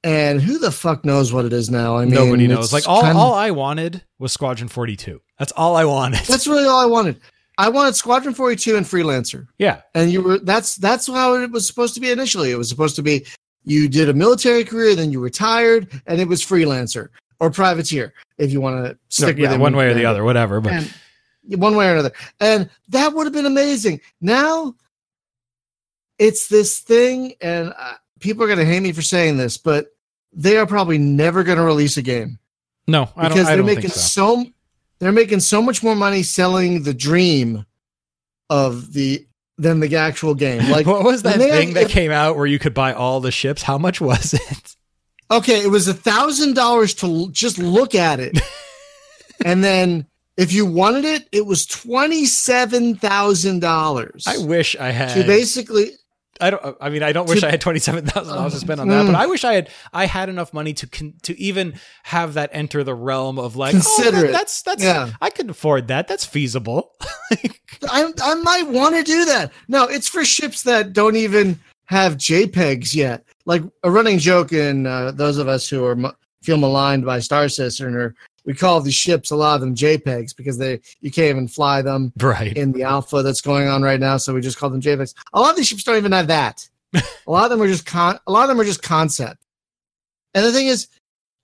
And who the fuck knows what it is now? I mean, Nobody knows. Like all, kind of- all I wanted was Squadron 42. That's all I wanted. That's really all I wanted. I wanted Squadron 42 and Freelancer. yeah. And you were that's that's how it was supposed to be initially. It was supposed to be you did a military career, then you retired, and it was freelancer or privateer, if you want to stick yeah, with it. one way or the other, whatever. But And one way or another. And that would have been amazing. Now it's this thing, and uh, people are going to hate me for saying this, but they are probably never going to release a game no, I don't. because I they're don't making so they're making so much more money selling the dream of the than the actual game. Like what was that thing had- that came out where you could buy all the ships? How much was it? okay, it was a thousand dollars to l- just look at it, and then if you wanted it, it was twenty seven thousand dollars. I wish I to had. basically I don't. I mean, I don't wish to- I had twenty seven thousand dollars to spend on that, Mm. but I wish I had. I had enough money to con, to even have that enter the realm of like. Consider oh, that- That's that's. Yeah. I could afford that. That's feasible. I I might want to do that. No, it's for ships that don't even have JPEGs yet. Like a running joke in uh, those of us who are feel maligned by Star Citizen, or we call these ships a lot of them JPEGs because they you can't even fly them right. in the alpha that's going on right now. So we just call them JPEGs. A lot of these ships don't even have that. a lot of them are just con. A lot of them are just concept. And the thing is,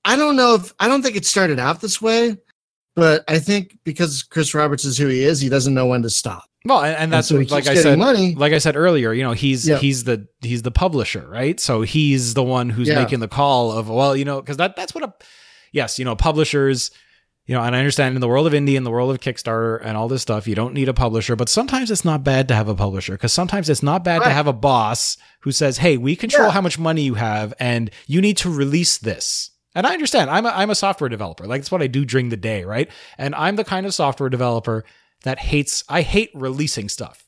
I don't know if I don't think it started out this way, but I think because Chris Roberts is who he is, he doesn't know when to stop. Well, and, and that's so what, like I said. money. like I said earlier, you know, he's Yeah. he's the he's the publisher, right? So he's the one who's Yeah. making the call of well, you know, because that that's what a yes, you know, publishers, you know, and I understand in the world of indie, in the world of Kickstarter, and all this stuff, you don't need a publisher, but sometimes it's not bad to have a publisher because sometimes it's not bad to have a boss who says, "Hey, we control Yeah. how much money you have, and you need to release this." And I understand. I'm a, I'm a software developer. Like it's what I do during the day, right? And I'm the kind of software developer that hates. I hate releasing stuff.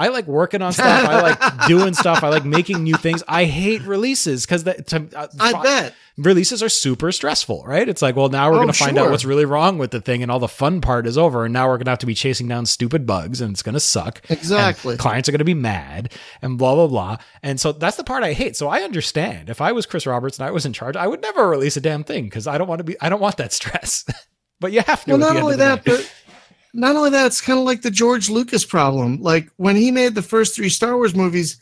I like working on stuff. I like doing stuff. I like making new things. I hate releases because to, uh, I fi- bet. releases are super stressful, right? It's like, well, now we're Oh, going to find out what's really wrong with the thing, and all the fun part is over, and now we're going to have to be chasing down stupid bugs, and it's going to suck. Exactly. clients are going to be mad, and blah blah blah. And so that's the part I hate. So I understand. If I was Chris Roberts and I was in charge, I would never release a damn thing because I don't want to be. I don't want that stress. but you have to. Well, not only that, but not only that, it's kind of like the George Lucas problem. Like when he made the first three Star Wars movies,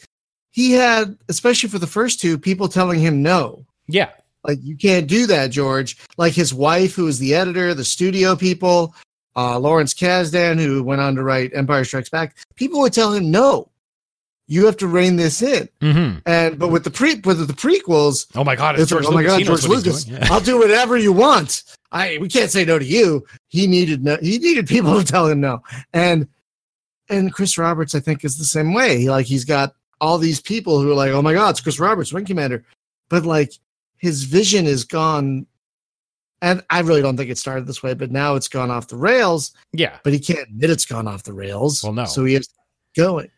he had, especially for the first two, people telling him no. yeah, Like you can't do that, George. Like his wife, who was the editor, the studio people, uh, Lawrence Kasdan, who went on to write Empire Strikes Back. People would tell him no. You have to rein this in. hmm And but with the pre with the prequels, Oh my god, it's, it's George like, oh my god, George Lucas. Yeah. I'll do whatever you want. I we can't say no to you. He needed no, he needed people to tell him no. And and Chris Roberts, I think, is the same way. He, like he's got all these people who are like, oh my god, it's Chris Roberts, Wing Commander. But like his vision is gone. And I really don't think it started this way, but now it's gone off the rails. yeah. But he can't admit it's gone off the rails. Well, no. So he is going.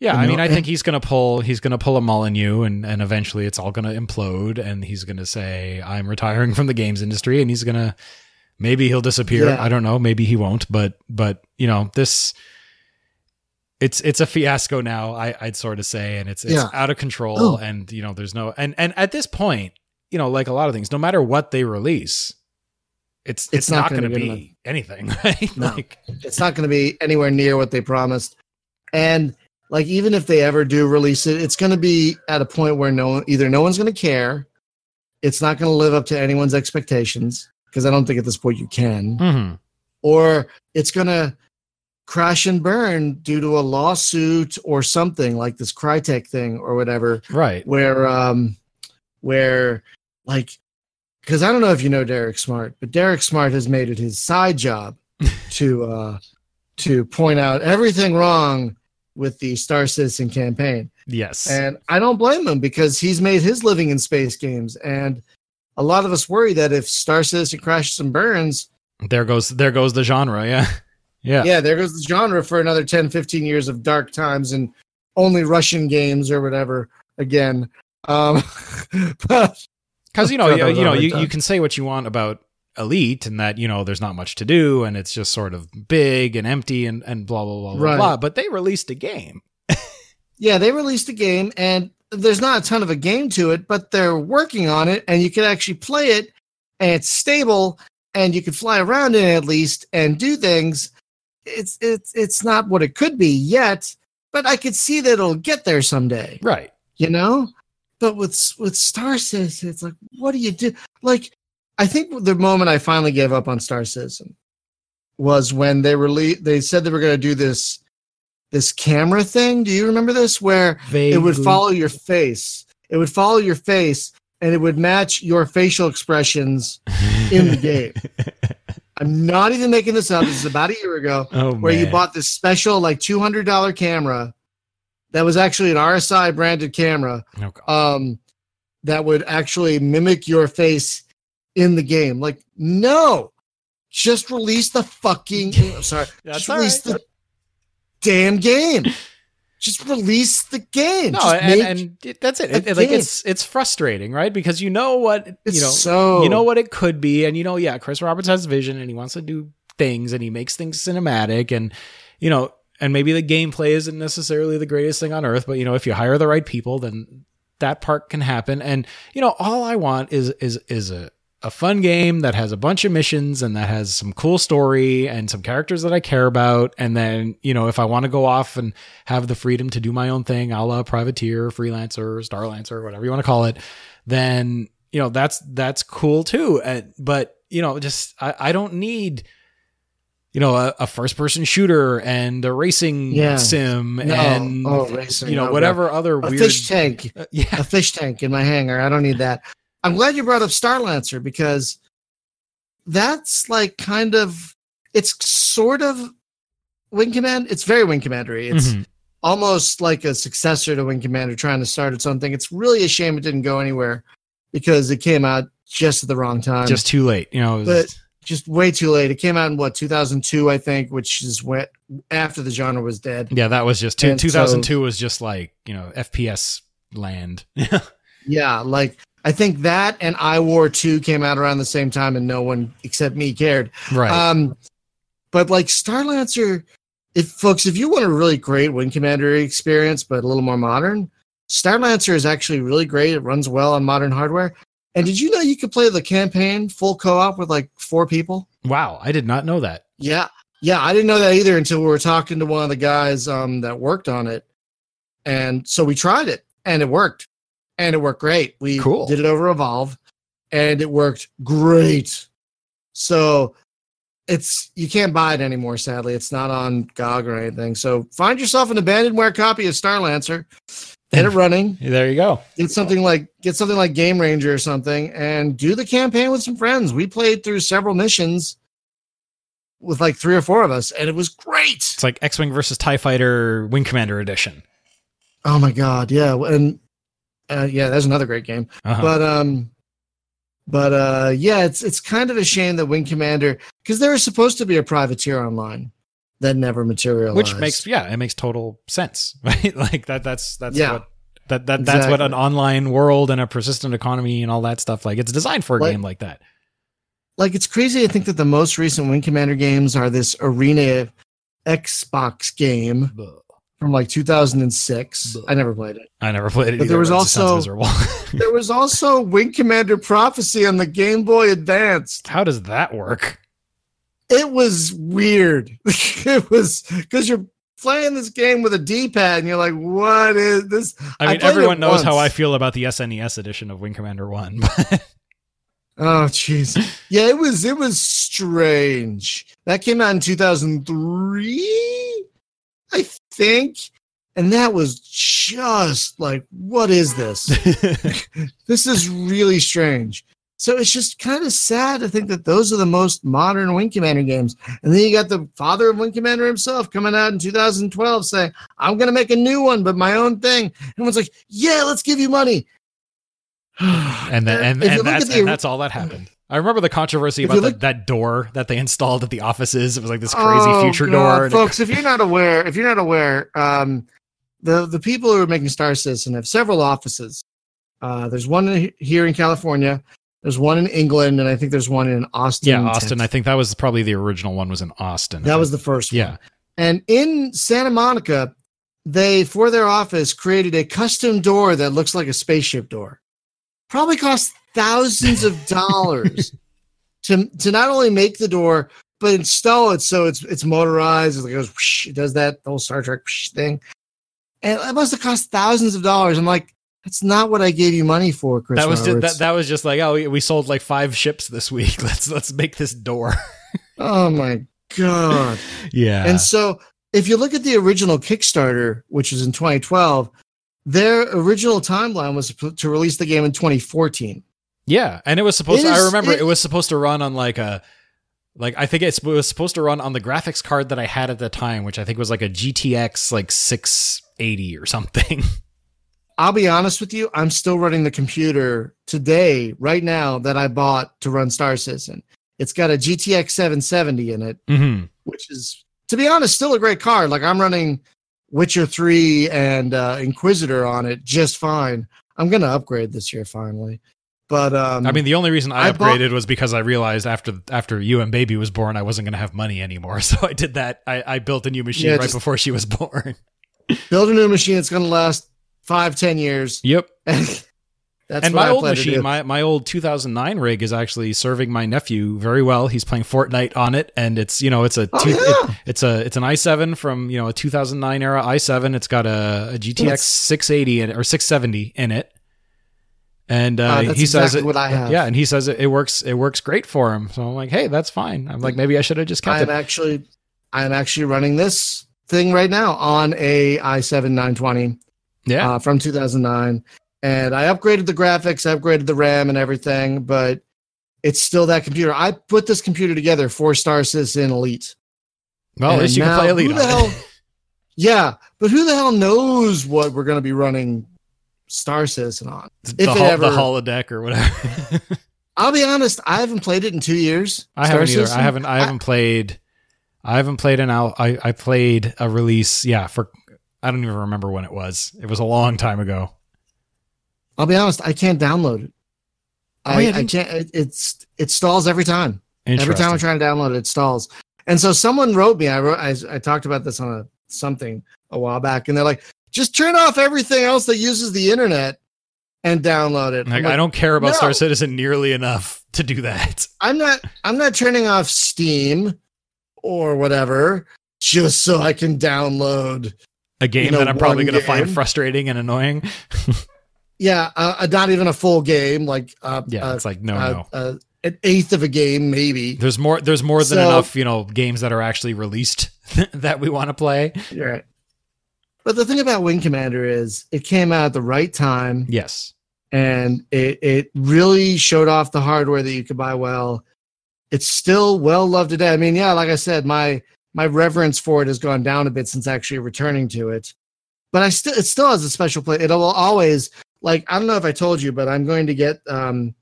Yeah, I know, mean, I eh. think he's gonna pull he's gonna pull a Molyneux, and and eventually it's all gonna implode, and he's gonna say I'm retiring from the games industry, and he's gonna maybe he'll disappear. Yeah. I don't know. Maybe he won't. But but you know this. It's it's a fiasco now. I, I'd sort of say, and it's it's Yeah. out of control, Oh. and you know there's no and and at this point, you know, like a lot of things, no matter what they release, it's it's, It's not, not going gonna be be enough. anything, right? No. Like, It's not going to be anywhere near what they promised. And like even if they ever do release it, it's going to be at a point where no one either no one's going to care. It's not going to live up to anyone's expectations because I don't think at this point you can. mhm. Or it's going to crash and burn due to a lawsuit or something like this Crytek thing or whatever right. where um where like because I don't know if you know Derek Smart, but Derek Smart has made it his side job to uh to point out everything wrong with the Star Citizen campaign. Yes. And I don't blame him because he's made his living in space games and a lot of us worry that if Star Citizen crashes and burns, there goes there goes the genre. Yeah. Yeah. yeah, there goes the genre for another 10, 15 years of dark times and only Russian games or whatever again. Um but because you know you, you know you, you can say what you want about elite and that you know there's not much to do and it's just sort of big and empty and and blah blah blah blah Right. blah but they released a game Yeah, they released a game and there's not a ton of a game to it, but they're working on it and you can actually play it and it's stable and you can fly around in it at least and do things. It's it's it's not what it could be yet, but I could see that it'll get there someday, right you know? But with with Star Citizen, it's like what do you do? Like I think the moment I finally gave up on Star Citizen was when they released they said they were going to do this this camera thing. Do you remember this where it would follow your face. It would follow your face and it would match your facial expressions in the game. I'm not even making this up. This is about a year ago oh where you bought this special like $200 camera that was actually an RSI branded camera oh, um that would actually mimic your face in the game. Like no. Just release the fucking I'm sorry. Just release right. the damn game. Just release the game. no Just and, and that's it, It- it- like game. it's it's frustrating right because you know what It's you know so you know what it could be and you know yeah chris roberts has vision and he wants to do things and he makes things cinematic and you know and maybe the gameplay isn't necessarily the greatest thing on earth but you know if you hire the right people then that part can happen and you know all i want is is is a a fun game that has a bunch of missions and that has some cool story and some characters that I care about. And then, you know, if I want to go off and have the freedom to do my own thing, a la privateer, freelancer, starlancer, whatever you want to call it, then, you know, that's, that's cool too. Uh, but, you know, just, I, I don't need, you know, a, a first person shooter and a racing Yeah. sim No. and, Oh, racing. you know, Oh, whatever other a weird, fish tank, Uh, yeah. a fish tank in my hangar. I don't need that. I'm glad you brought up Starlancer because that's like kind of it's sort of Wing Command. It's very Wing Commandery. It's Mhm. almost like a successor to Wing Commander trying to start its own thing. It's really a shame it didn't go anywhere because it came out just at the wrong time. just too late, you know, it was- But- just way too late. It came out in what 2002, I think, which is when after the genre was dead. Yeah, that was just two, And so- 2002 was just like, you know, FPS land. Yeah, like I think that and I War 2 came out around the same time and no one except me cared. right. Um but like Starlancer, if folks, if you want a really great Wing Commander experience, but a little more modern, Starlancer is actually really great. It runs well on modern hardware. And did you know you could play the campaign full co-op with like four people? wow, I did not know that. Yeah. Yeah, I didn't know that either until we were talking to one of the guys um, that worked on it. And so we tried it and it worked. And it worked great. We Cool. did it over Evolve and it worked great. So it's you can't buy it anymore, sadly. It's not on GOG or anything. So find yourself an abandonware copy of Starlancer, get it running, There you go. get something like get something like Game Ranger or something, and do the campaign with some friends. We played through several missions with like three or four of us, and it was great. It's like X-wing versus Tie Fighter Wing Commander edition. Oh my god, yeah, and uh, yeah, that's another great game. Uh-huh. But um, but uh, yeah, it's it's kind of a shame that Wing Commander because there was supposed to be a privateer online that never materialized. Which makes yeah, it makes total sense, right? Like that. That's that's Yeah. what that that that's what an online world and a persistent economy and all that stuff like. It's designed for a Like- game like that. like it's crazy to think that the most recent Wing Commander games are this Arena Xbox game from like 2006. I never played it. I never played it. But either, there was also- There was also Wing Commander Prophecy on the Game Boy Advanced. How does that work? it was weird. it was because you're playing this game with a D-pad and you're like, what is this? I mean, it everyone knows how I feel about the SNES edition of Wing Commander One. Oh jeez. Yeah, it was it was strange. That came out in 2003, I think. And that was just like, what is this? this is really strange. So it's just kind of sad to think that those are the most modern Wing Commander games. And then you got the father of Wing Commander himself coming out in 2012 saying, I'm going to make a new one, but my own thing. And everyone's like, yeah, let's give you money. and then and, you and that's the- and that's all that happened. I remember the controversy If about you the, that door that they installed at the offices. It was like this crazy Oh, future God, door. folks. if you're not aware, if you're not aware, um, the the people who are making Star Citizen have several offices. Uh, there's one here in California. There's one in England, and I think there's one in Austin. yeah, Austin. I think that was probably the original one. Was in Austin. that was the first one. yeah. And in Santa Monica, they for their office created a custom door that looks like a spaceship door. Probably cost thousands of dollars to to not only make the door but install it so it's it's motorized. It goes, whoosh, it does that whole Star Trek thing, and it must have cost thousands of dollars. I'm like, that's not what I gave you money for, Chris. That was just, that, that was just like oh we, we sold like five ships this week. Let's let's make this door. oh my god. yeah. And so, if you look at the original Kickstarter, which was in 2012, their original timeline was to to release the game in 2014. Yeah, and it was supposed. It to, I remember it, it- was supposed to run on like a, like I think it was supposed to run on the graphics card that I had at the time, which I think was like a GTX like six eighty or something. I'll be honest with you, I'm still running the computer today, right now, that I bought to run Star Citizen. It's got a GTX 770 in it, mm-hmm. which is, to be honest, still a great card. Like I'm running Witcher 3 and uh, Inquisitor on it just fine. I'm going to upgrade this year finally. But um, I mean, the only reason I, I bought- upgraded was because I realized after after you and baby was born, I wasn't going to have money anymore. So I did that. I, I built a new machine Yeah, right before she was born. build a new machine. It's going to last five, ten years. Yep. And that's and my I old machine, my, my old 2009 rig is actually serving my nephew very well. He's playing Fortnite on it, and it's you know it's a Oh, two, yeah. it- it's a it's an i7 from you know a 2009 era i7. It's got a, a GTX That's- 680 in, or 670 in it, and uh, Uh, he says exactly it, what I have. yeah, and he says it, it works it works great for him. So I'm like, hey, that's fine. I'm like, maybe I should have just kept it. I'm it. actually, I'm actually running this thing right now on a i7 920 Yeah, uh, from 2009, and I upgraded the graphics, I upgraded the RAM and everything, but it's still that computer. I put this computer together for Star Citizen Elite. well, at least you can play Elite who the hell- Yeah, but who the hell knows what we're going to be running Star Citizen on? the, if it hol- ever- the holodeck or whatever. I'll be honest, I haven't played it in two years. I Star haven't either. Citizen. I haven't. I haven't played. I haven't played an out. I I played a release. Yeah, for I don't even remember when it was. It was a long time ago. I'll be honest, I can't download it. Oh, I, yeah, I can't. It, it's it stalls every time. Every time I'm trying to download it, it stalls. And so someone wrote me. I wrote. I, I talked about this on a something a while back, and they're like, "Just turn off everything else that uses the internet and download it." Like, like, I don't care about no. Star Citizen nearly enough to do that. I'm not. I'm not turning off Steam or whatever just so I can download. A game know, that I'm probably going to find frustrating and annoying. Yeah, uh, uh, not even a full game. Like uh, Yeah, uh, it's like no, uh, no. uh, an eighth of a game, maybe. There's more. There's more than So- enough. You know, games that are actually released that we want to play. Right. But the thing about Wing Commander is it came out at the right time. Yes. and it, it really showed off the hardware that you could buy well. It's still well loved today. I mean, yeah, like I said, my my reverence for it has gone down a bit since actually returning to it. But I still it still has a special place. It will always like I don't know if I told you, but I'm going to get um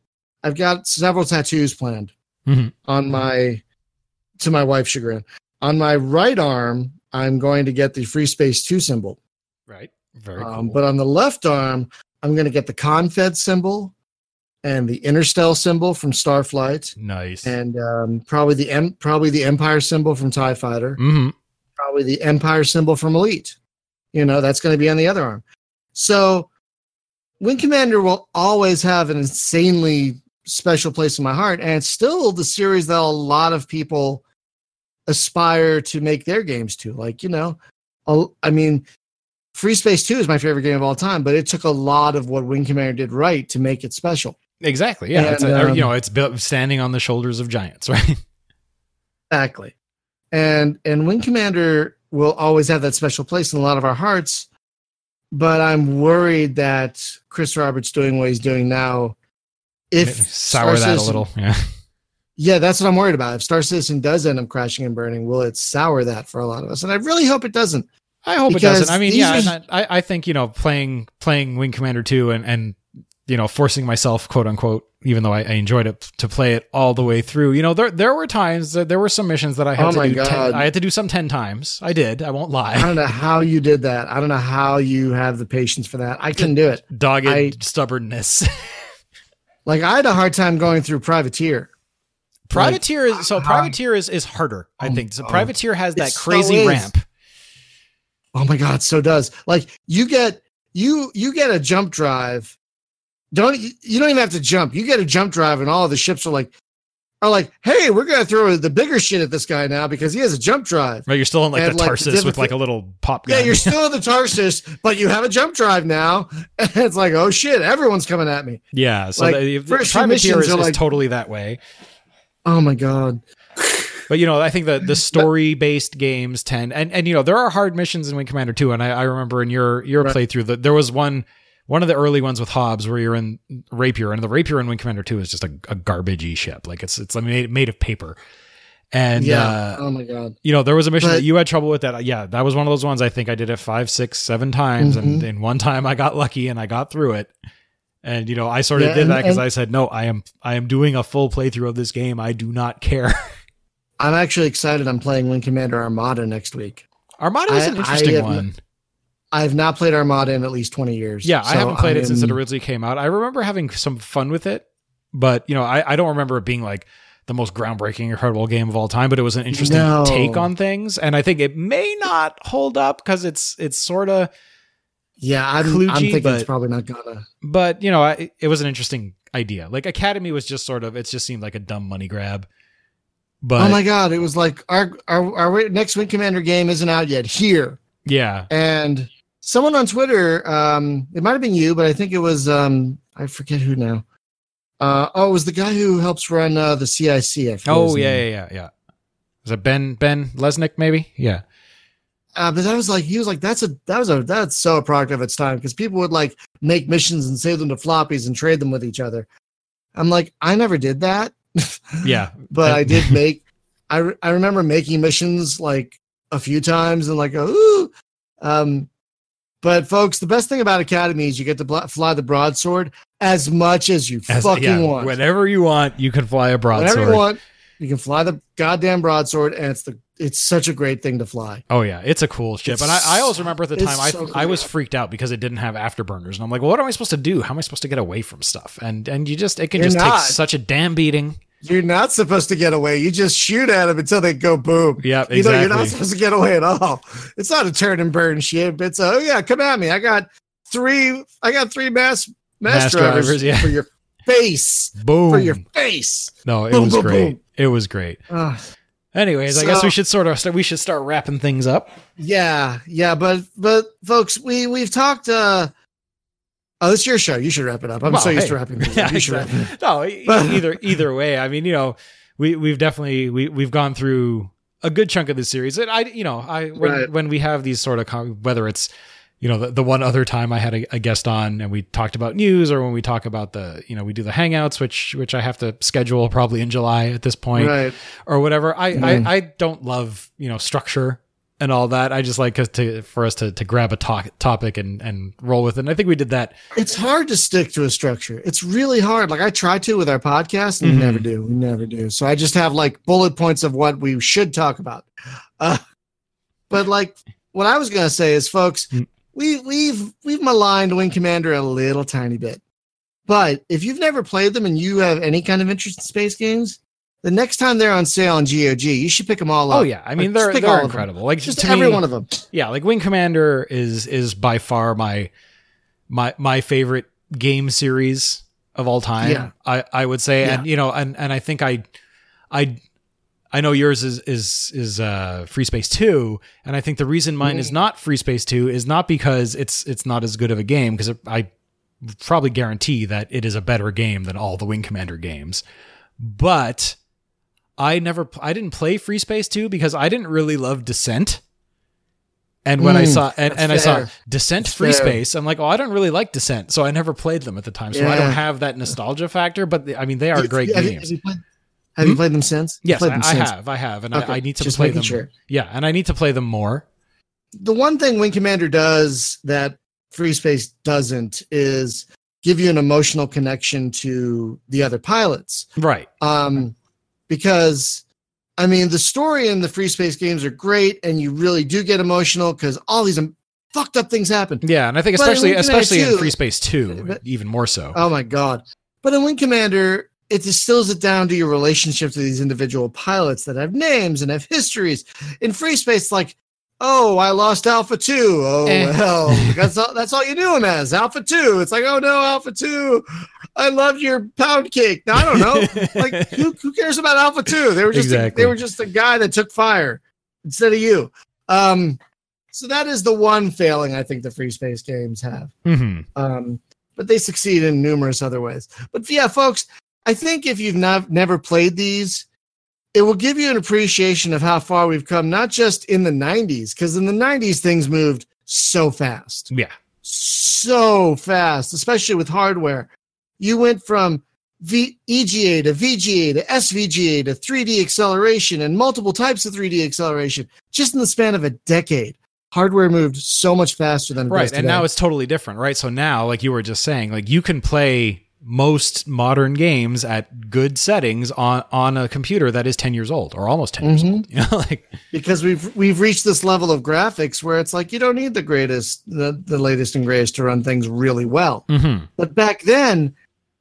I've got several tattoos planned Mhm. on my to my wife's chagrin. On my right arm, I'm going to get the Free Space 2 symbol. Right. Very Um, cool. But on the left arm, I'm going to get the Confed symbol and the Interstellar symbol from Starflight, nice. and um, probably the em- probably the Empire symbol from Tie Fighter, hmm probably the Empire symbol from Elite. You know, that's going to be on the other arm. So, Wing Commander will always have an insanely special place in my heart, and it's still the series that a lot of people aspire to make their games too. Like, you know, I mean, Free Space 2 is my favorite game of all time, but it took a lot of what Wing Commander did right to make it special. Exactly. Yeah. it's a, um, you know, it's built standing on the shoulders of giants, right? Exactly. And and Wing Commander will always have that special place in a lot of our hearts. But I'm worried that Chris Roberts doing what he's doing now, if sour Star that a little. Yeah. Yeah, that's what I'm worried about. If Star Citizen does end up crashing and burning, will it sour that for a lot of us? And I really hope it doesn't. I hope it doesn't. I mean, yeah, are- I, I think you know playing playing Wing Commander two and and you know forcing myself quote unquote even though I, I enjoyed it to play it all the way through. You know, there there were times that there were some missions that I had Oh to my do. God. 10, I had to do some ten times. I did. I won't lie I don't know how you did that. I don't know how you have the patience for that. I couldn't do it. Dogged I- stubbornness. Like I had a hard time going through Privateer. Privateer is so uh, Privateer is is harder. I um, think so. oh, Privateer has that crazy is. ramp. Oh my god, so does. Like you get you you get a jump drive. Don't you don't even have to jump. You get a jump drive and all the ships are like are like, "Hey, we're going to throw the bigger shit at this guy now because he has a jump drive." Right, you're still in like And, the like, Tarsus with like a little pop gun. Yeah, you're still in the Tarsus, but you have a jump drive now. And it's like, "Oh shit, everyone's coming at me." yeah. So like, the, first few Privateer missions is, is like- totally that way. Oh my god. But you know, I think the the story based games tend and and you know there are hard missions in Wing Commander 2 and I, I remember in your your Right. playthrough that there was one one of the early ones with Hobbs where you're in Rapier and the Rapier in Wing Commander 2 is just a, a garbagey ship like it's it's made made of paper and yeah. uh, oh my god. you know there was a mission But- that you had trouble with that yeah that was one of those ones I think I did it five six seven times and Mhm. in one time I got lucky and I got through it. And you know, I sort of Yeah, did and- that because I said, "No, I am, I am doing a full playthrough of this game. I do not care." I'm actually excited I'm playing Wing Commander Armada next week. Armada is I- an I interesting have one. I've not played Armada in at least 20 years. Yeah, I haven't played it since it originally came out. I remember having some fun with it, but you know, I, I don't remember it being like the most groundbreaking, incredible game of all time. But it was an interesting No. take on things, and I think it may not hold up because it's it's sort of. Yeah, I'm, I'm thinking but- it's probably not gonna. But you know, I, it was an interesting idea. Like Academy was just sort of it just seemed like a dumb money grab. But oh my god, it was like our our our next Wing Commander game isn't out yet here. yeah, And someone on Twitter, um, it might have been you, but I think it was um, I forget who now. Uh, oh, it was the guy who helps run uh, the CIC. Oh yeah, yeah, yeah, yeah. Was it Ben Ben Lesnick? Maybe yeah. Uh, but that was like he was like that's a that was a that's so a product of its time because people would like make missions and save them to floppies and trade them with each other. I'm like I never did that. Yeah, but I did make. I re- I remember making missions like a few times and like ooh, um, but folks, the best thing about Academy is you get to bl- fly the broadsword as much as you As- fucking yeah, want. Whenever you want, you can fly a broadsword. Whenever you want, you can fly the goddamn broadsword, and it's the it's such a great thing to fly. Oh yeah, it's a cool ship, It's and I, I always remember at the time I so I was freaked out because it didn't have afterburners, and I'm like, well, what am I supposed to do? How am I supposed to get away from stuff? And and you just it can You're just not. take such a damn beating. You're not supposed to get away. You just shoot at them until they go boom. Yeah, You know, you're not supposed to get away at all. It's not a turn and burn ship. It's a, oh yeah, come at me. I got three. I got three mass mass, Mass drivers, drivers, yeah. for your face. Boom. For your face. no, it Boom, was boom, great. boom. It was great. Anyways, I guess we should sort of we should start wrapping things up. yeah, yeah, but but folks, we we've talked. uh Oh, it's your show. You should wrap it up. I'm Well, so used hey. to wrapping things up. You should wrap it No, either either way. I mean, you know, we we've definitely we we've gone through a good chunk of the series. And I, you know, I when Right. when we have these sort of whether it's you know the, the one other time I had a, a guest on and we talked about news, or when we talk about the you know we do the hangouts, which which I have to schedule probably in July at this point Right. or whatever. I, Mm. I I don't love you know structure and all that. I just like to for us to to grab a talk, topic and and roll with it. And I think we did that. It's hard to stick to a structure. It's really hard. Like I try to with our podcast, and Mhm. we never do. We never do. So I just have like bullet points of what we should talk about. Uh, but like what I was gonna say is, folks, Mm. We we've we've maligned Wing Commander a little tiny bit. But if you've never played them and you have any kind of interest in space games, the next time they're on sale on GOG, you should pick them all oh, up. Oh yeah, I mean they're they're all incredible. Like just every me, one of them. yeah, like Wing Commander is is by far my my my favorite game series of all time. Yeah. I I would say, Yeah. and you know, and and I think I I I know yours is is is uh, Free Space Two, and I think the reason mine is not Free Space Two is not because it's it's not as good of a game because I probably guarantee that it is a better game than all the Wing Commander games, but I never I didn't play Free Space Two because I didn't really love Descent. And when I Mm, saw and, and I saw. Descent That's Free fair. Space, I'm like, oh, I don't really like Descent, so I never played them at the time. So I don't have that nostalgia factor. But I mean, they are great you- games. Have you played, you played them since? Yes, I, them I since. have, I have, and Okay, I, I need to just play them. sure. Yeah, and I need to play them more. the one thing Wing Commander does that Free Space doesn't is give you an emotional connection to the other pilots. Right. Um, because I mean, the story in the Free Space games are great, and you really do get emotional because all these fucked up things happen. Yeah, and I think especially especially in Free Space Two, But- even more so. Oh my god! But in Wing Commander, it distills it down to your relationship to these individual pilots that have names and have histories. In Free Space, like, oh, I lost Alpha Two. Oh Eh. well, that's all. That's all you knew him as Alpha Two. It's like, oh no, Alpha Two. I loved your pound cake. No, I don't know. like, who, who cares about Alpha Two? They were just a, they were just a guy that took fire instead of you. Um, so that is the one failing I think the Free Space games have hmm um, but they succeed in numerous other ways. But yeah, folks, I think if you've not, never played these, it will give you an appreciation of how far we've come, not just in the 90s, because in the 90s, things moved so fast, Yeah. so fast, especially with hardware. You went from v- EGA to VGA to SVGA to 3D acceleration and multiple types of 3D acceleration just in the span of a decade. Hardware moved so much faster than it Right, and now it's totally different, right? So now, like you were just saying, like you can play most modern games at good settings on on a computer that is 10 years old or almost 10 years Mhm. old. You know, like because we've we've reached this level of graphics where it's like you don't need the greatest the, the latest and greatest to run things really well mhm. but back then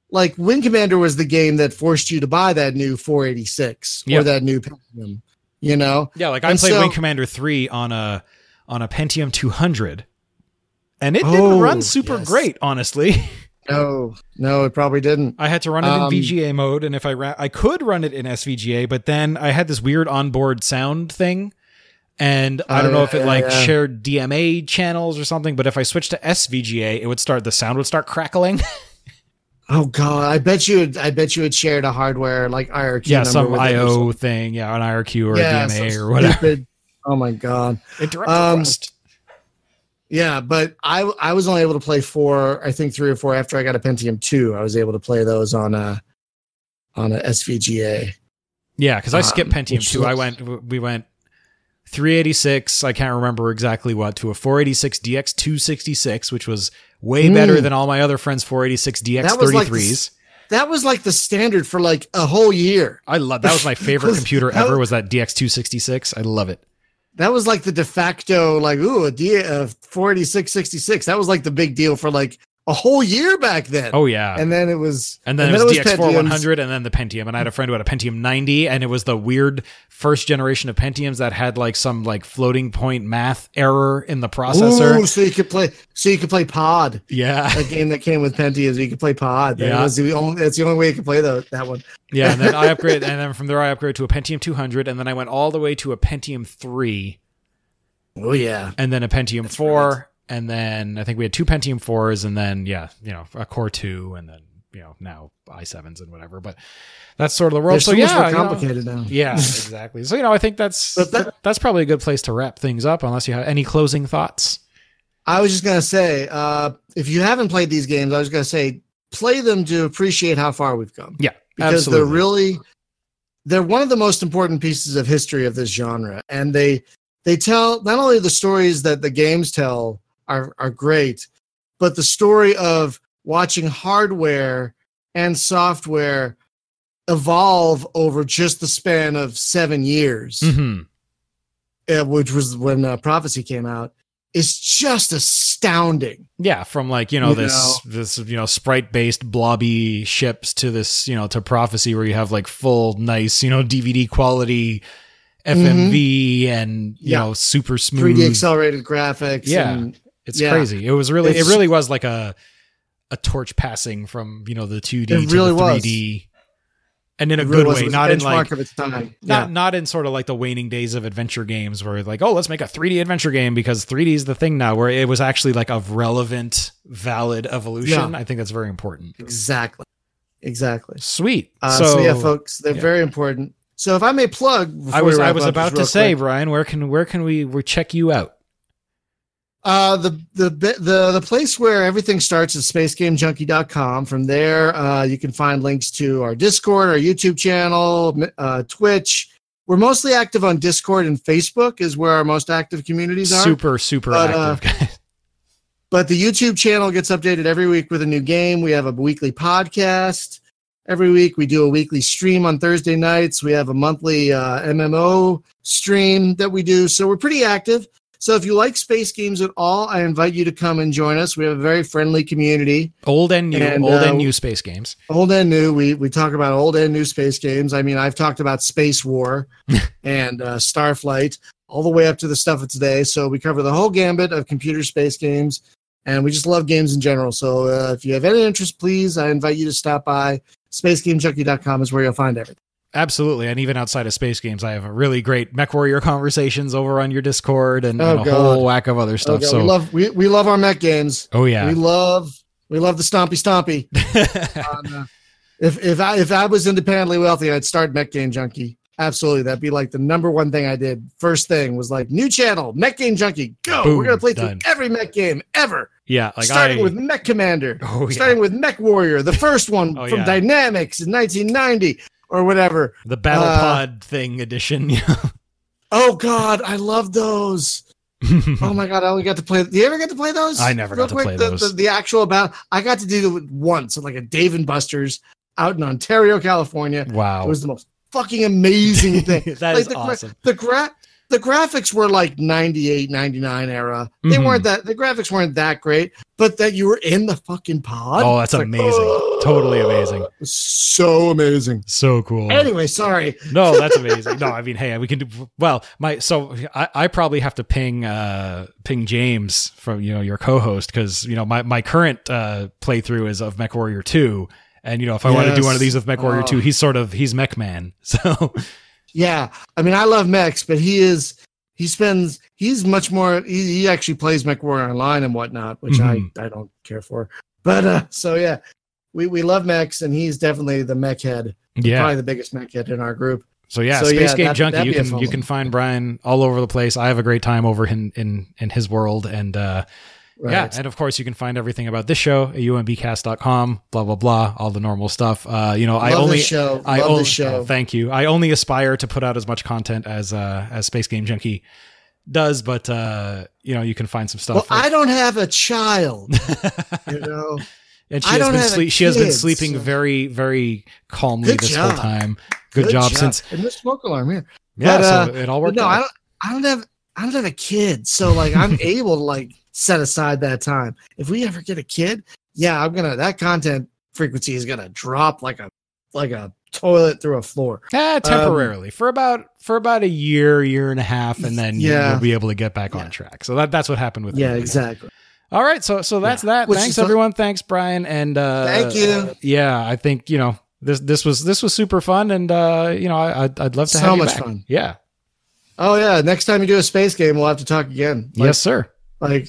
like wing commander was the game that forced you to buy that new 486 Yeah. or that new Pentium, you know Yeah, like I And played so- Wing Commander 3 on a on a Pentium 200. And it Oh, didn't run super yes. great, honestly. no no it probably didn't I had to run it Um, in VGA mode, and if I ra- I could run it in SVGA, but then I had this weird onboard sound thing, and I don't know if it yeah, like yeah. shared DMA channels or something. But if I switched to SVGA, it would start the sound would start crackling. oh god i bet you i bet you had shared a hardware like irq yeah, some it IO thing, yeah, an IRQ or yeah, a DMA or whatever. stupid- oh my god Interrupt Um, request. Yeah, but I I was only able to play four, I think three or four after I got a Pentium two. I was able to play those on a on a SVGA. Yeah, because I skipped um, Pentium which 2. I went, we went 386. I can't remember exactly what to a 486 DX 266, which was way Mm. better than all my other friends' 486 DX That was like the 33s. That was like the standard for like a whole year. I love that was my favorite Was- computer ever was- was that DX 266. I love it. That was like the de facto like ooh a D uh, 48666. That was like the big deal for like a whole year back then. Oh yeah. and then it was And then, it was, DX4 100 and then the Pentium. And I had a friend who had a Pentium 90 and it was the weird first generation of Pentiums that had like some like floating point math error in the processor. Ooh, so you could play so you could play Pod. Yeah. A game that came with Pentiums, you could play Pod. That Yeah. was the only that's the only way you could play the, that one. Yeah, and then I upgrade, and then from there I upgraded to a Pentium 200, and then I went all the way to a Pentium 3, Oh yeah. and then a Pentium That's 4, and then I think we had two Pentium 4s, and then yeah, you know, a Core 2, and then you know now i7s and whatever. But that's sort of the world. So, so, yeah, more you know, complicated now. yeah, exactly. So you know, I think that's that- that's probably a good place to wrap things up, unless you have any closing thoughts. I was just gonna say, uh, if you haven't played these games, I was gonna say play them to appreciate how far we've come. Yeah, because absolutely. they're really they're one of the most important pieces of history of this genre, and they they tell not only the stories that the games tell are are great, but the story of watching hardware and software evolve over just the span of seven years hmm uh, which was when uh, prophecy came out is just astounding Yeah, from like you know You this this you know sprite based blobby ships to this you know to prophecy where you have like full nice you know DVD quality FMV and you Yeah. know super smooth. 3d accelerated graphics Yeah. and It's yeah. crazy. It was really It's- it really was like a a torch passing from you know the 2D to really the 3D. and in a really good was. way, not in like of its time. not yeah. not in sort of like the waning days of adventure games where like oh let's make a 3D adventure game because 3D is the thing now where it was actually like a relevant valid evolution. Yeah. I think that's very important. Exactly. Exactly. Sweet. Uh, so, so, yeah, folks, they're very important. So if I may plug, I was I was about to real say quick, Brian where can where can we we check you out? Uh, the the the the place where everything starts is spacegamejunkie.com. From there, uh, you can find links to our Discord, our YouTube channel, uh, Twitch. We're mostly active on Discord and Facebook is where our most active communities are. Super super But, uh, active guys. But the YouTube channel gets updated every week with a new game. We have a weekly podcast every week. We do a weekly stream on Thursday nights. We have a monthly uh, MMO stream that we do. So we're pretty active. So if you like space games at all, I invite you to come and join us. We have a very friendly community, Old and new, and, old uh, and new space games. old and new. We we talk about old and new space games. I mean, I've talked about Space War and uh, Starflight, all the way up to the stuff of today. So we cover the whole gambit of computer space games, and we just love games in general. So uh, if you have any interest, please, I invite you to stop by. SpaceGameJunkie.com is where you'll find everything. Absolutely, and even outside of space games, I have a really great Mech Warrior conversations over on your Discord and, Oh, and a God. whole whack of other stuff. Okay, so, we love we, we love our mech games. oh yeah, We yeah, love we love the stompy stompy. Um, uh, if if I if I was independently wealthy, I'd start Mech Game Junkie. Absolutely, that'd be like the number one thing I did. First thing was like new channel, Mech Game Junkie. Go! Boom, We're gonna play done. through every Mech game ever, yeah, like starting I, with Mech Commander, oh yeah, starting with Mech Warrior, the first one Oh, from yeah. Dynamix in 1990 or whatever. the Battle uh, Pod thing edition. Oh God, I love those. Oh my God, I only got to play. Do you ever get to play those? I never got to play the, those. The, the actual about I got to do it once at like a Dave and Buster's out in Ontario, California. wow, It was the most fucking amazing thing. that like is the, gra- awesome. the gra- the graphics were like 98, 99 era. They Mhm. weren't that the graphics weren't that great, but that you were in the fucking pod. Oh, that's it's like, amazing. oh, Totally amazing. so amazing. So cool. Anyway, sorry. no, that's amazing. No, I mean, hey, we can do well. My so I, I probably have to ping uh ping James from you know your co-host because you know my my current uh playthrough is of Mech Warrior Two, and you know if I want to do one of these with Mech Warrior Oh. Two, he's sort of he's Mech Man. So Yeah, I mean, I love mechs, but he is he spends he's much more. He, he actually plays Mech Warrior Online and whatnot, which Mhm. I I don't care for. But uh, so yeah, we we love mechs, and he's definitely the mech head, yeah, probably the biggest mech head in our group. so yeah, So, Space yeah, Game that- Junkie. You can you can find Brian all over the place. I have a great time over in in in his world, and uh Right. Yeah, and of course you can find everything about this show at umbcast.com, blah blah blah, all the normal stuff. Uh, you know, I only show. I love only show. oh, thank you. I only aspire to put out as much content as uh as Space Game Junkie does, but uh you know, you can find some stuff. well. I don't have a child, you know. and she I has don't been sleep she has been sleeping so- very very calmly Good this job. whole time. Good, job, since and the smoke alarm here. yeah, But, so uh, it all worked no, out. I don't. I don't have. I don't have a kid, so like I'm able to like set aside that time. If we ever get a kid, yeah, I'm gonna. That content frequency is gonna drop like a like a toilet through a floor. Eh, temporarily for about for about a year, year and a half, and then Yeah. you'll be able to get back Yeah. on track. So that that's what happened with Yeah, exactly. All right, so so that's that. Which Thanks everyone. Thanks Brian and uh Thank you. Yeah, I think, you know, this this was this was super fun and uh you know, I I'd, I'd love to So have you much back. fun. Yeah. Oh yeah, next time you do a space game, we'll have to talk again. Like, yes, sir. Like,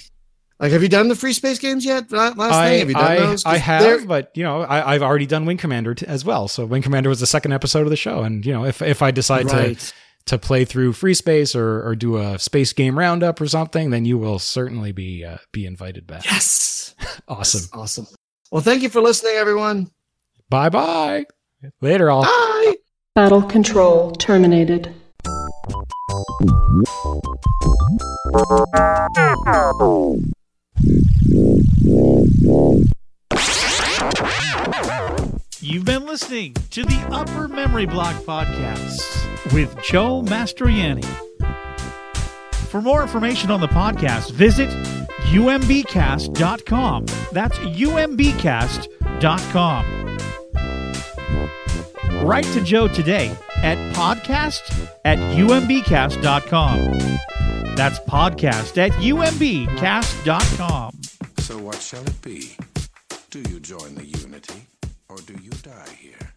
like, have you done the free space games yet? Last I thing, have you done I, those? 'Cause I they're- have, but you know, I, I've already done Wing Commander t- as well. So Wing Commander was the second episode of the show, and you know, if if I decide to Right. to play through Free Space or or do a space game roundup or something, then you will certainly be uh, be invited back. Yes. Awesome. Awesome. Well, thank you for listening, everyone. Bye bye. Later, all. Bye. Battle control terminated. You've been listening to the Upper Memory Block Podcast with Joe Mastroianni. For more information on the podcast, visit umbcast.com. That's umbcast.com. Write to Joe today at podcast at umbcast.com. That's podcast at umbcast.com. So what shall it be? Do you join the Unity, or do you die here?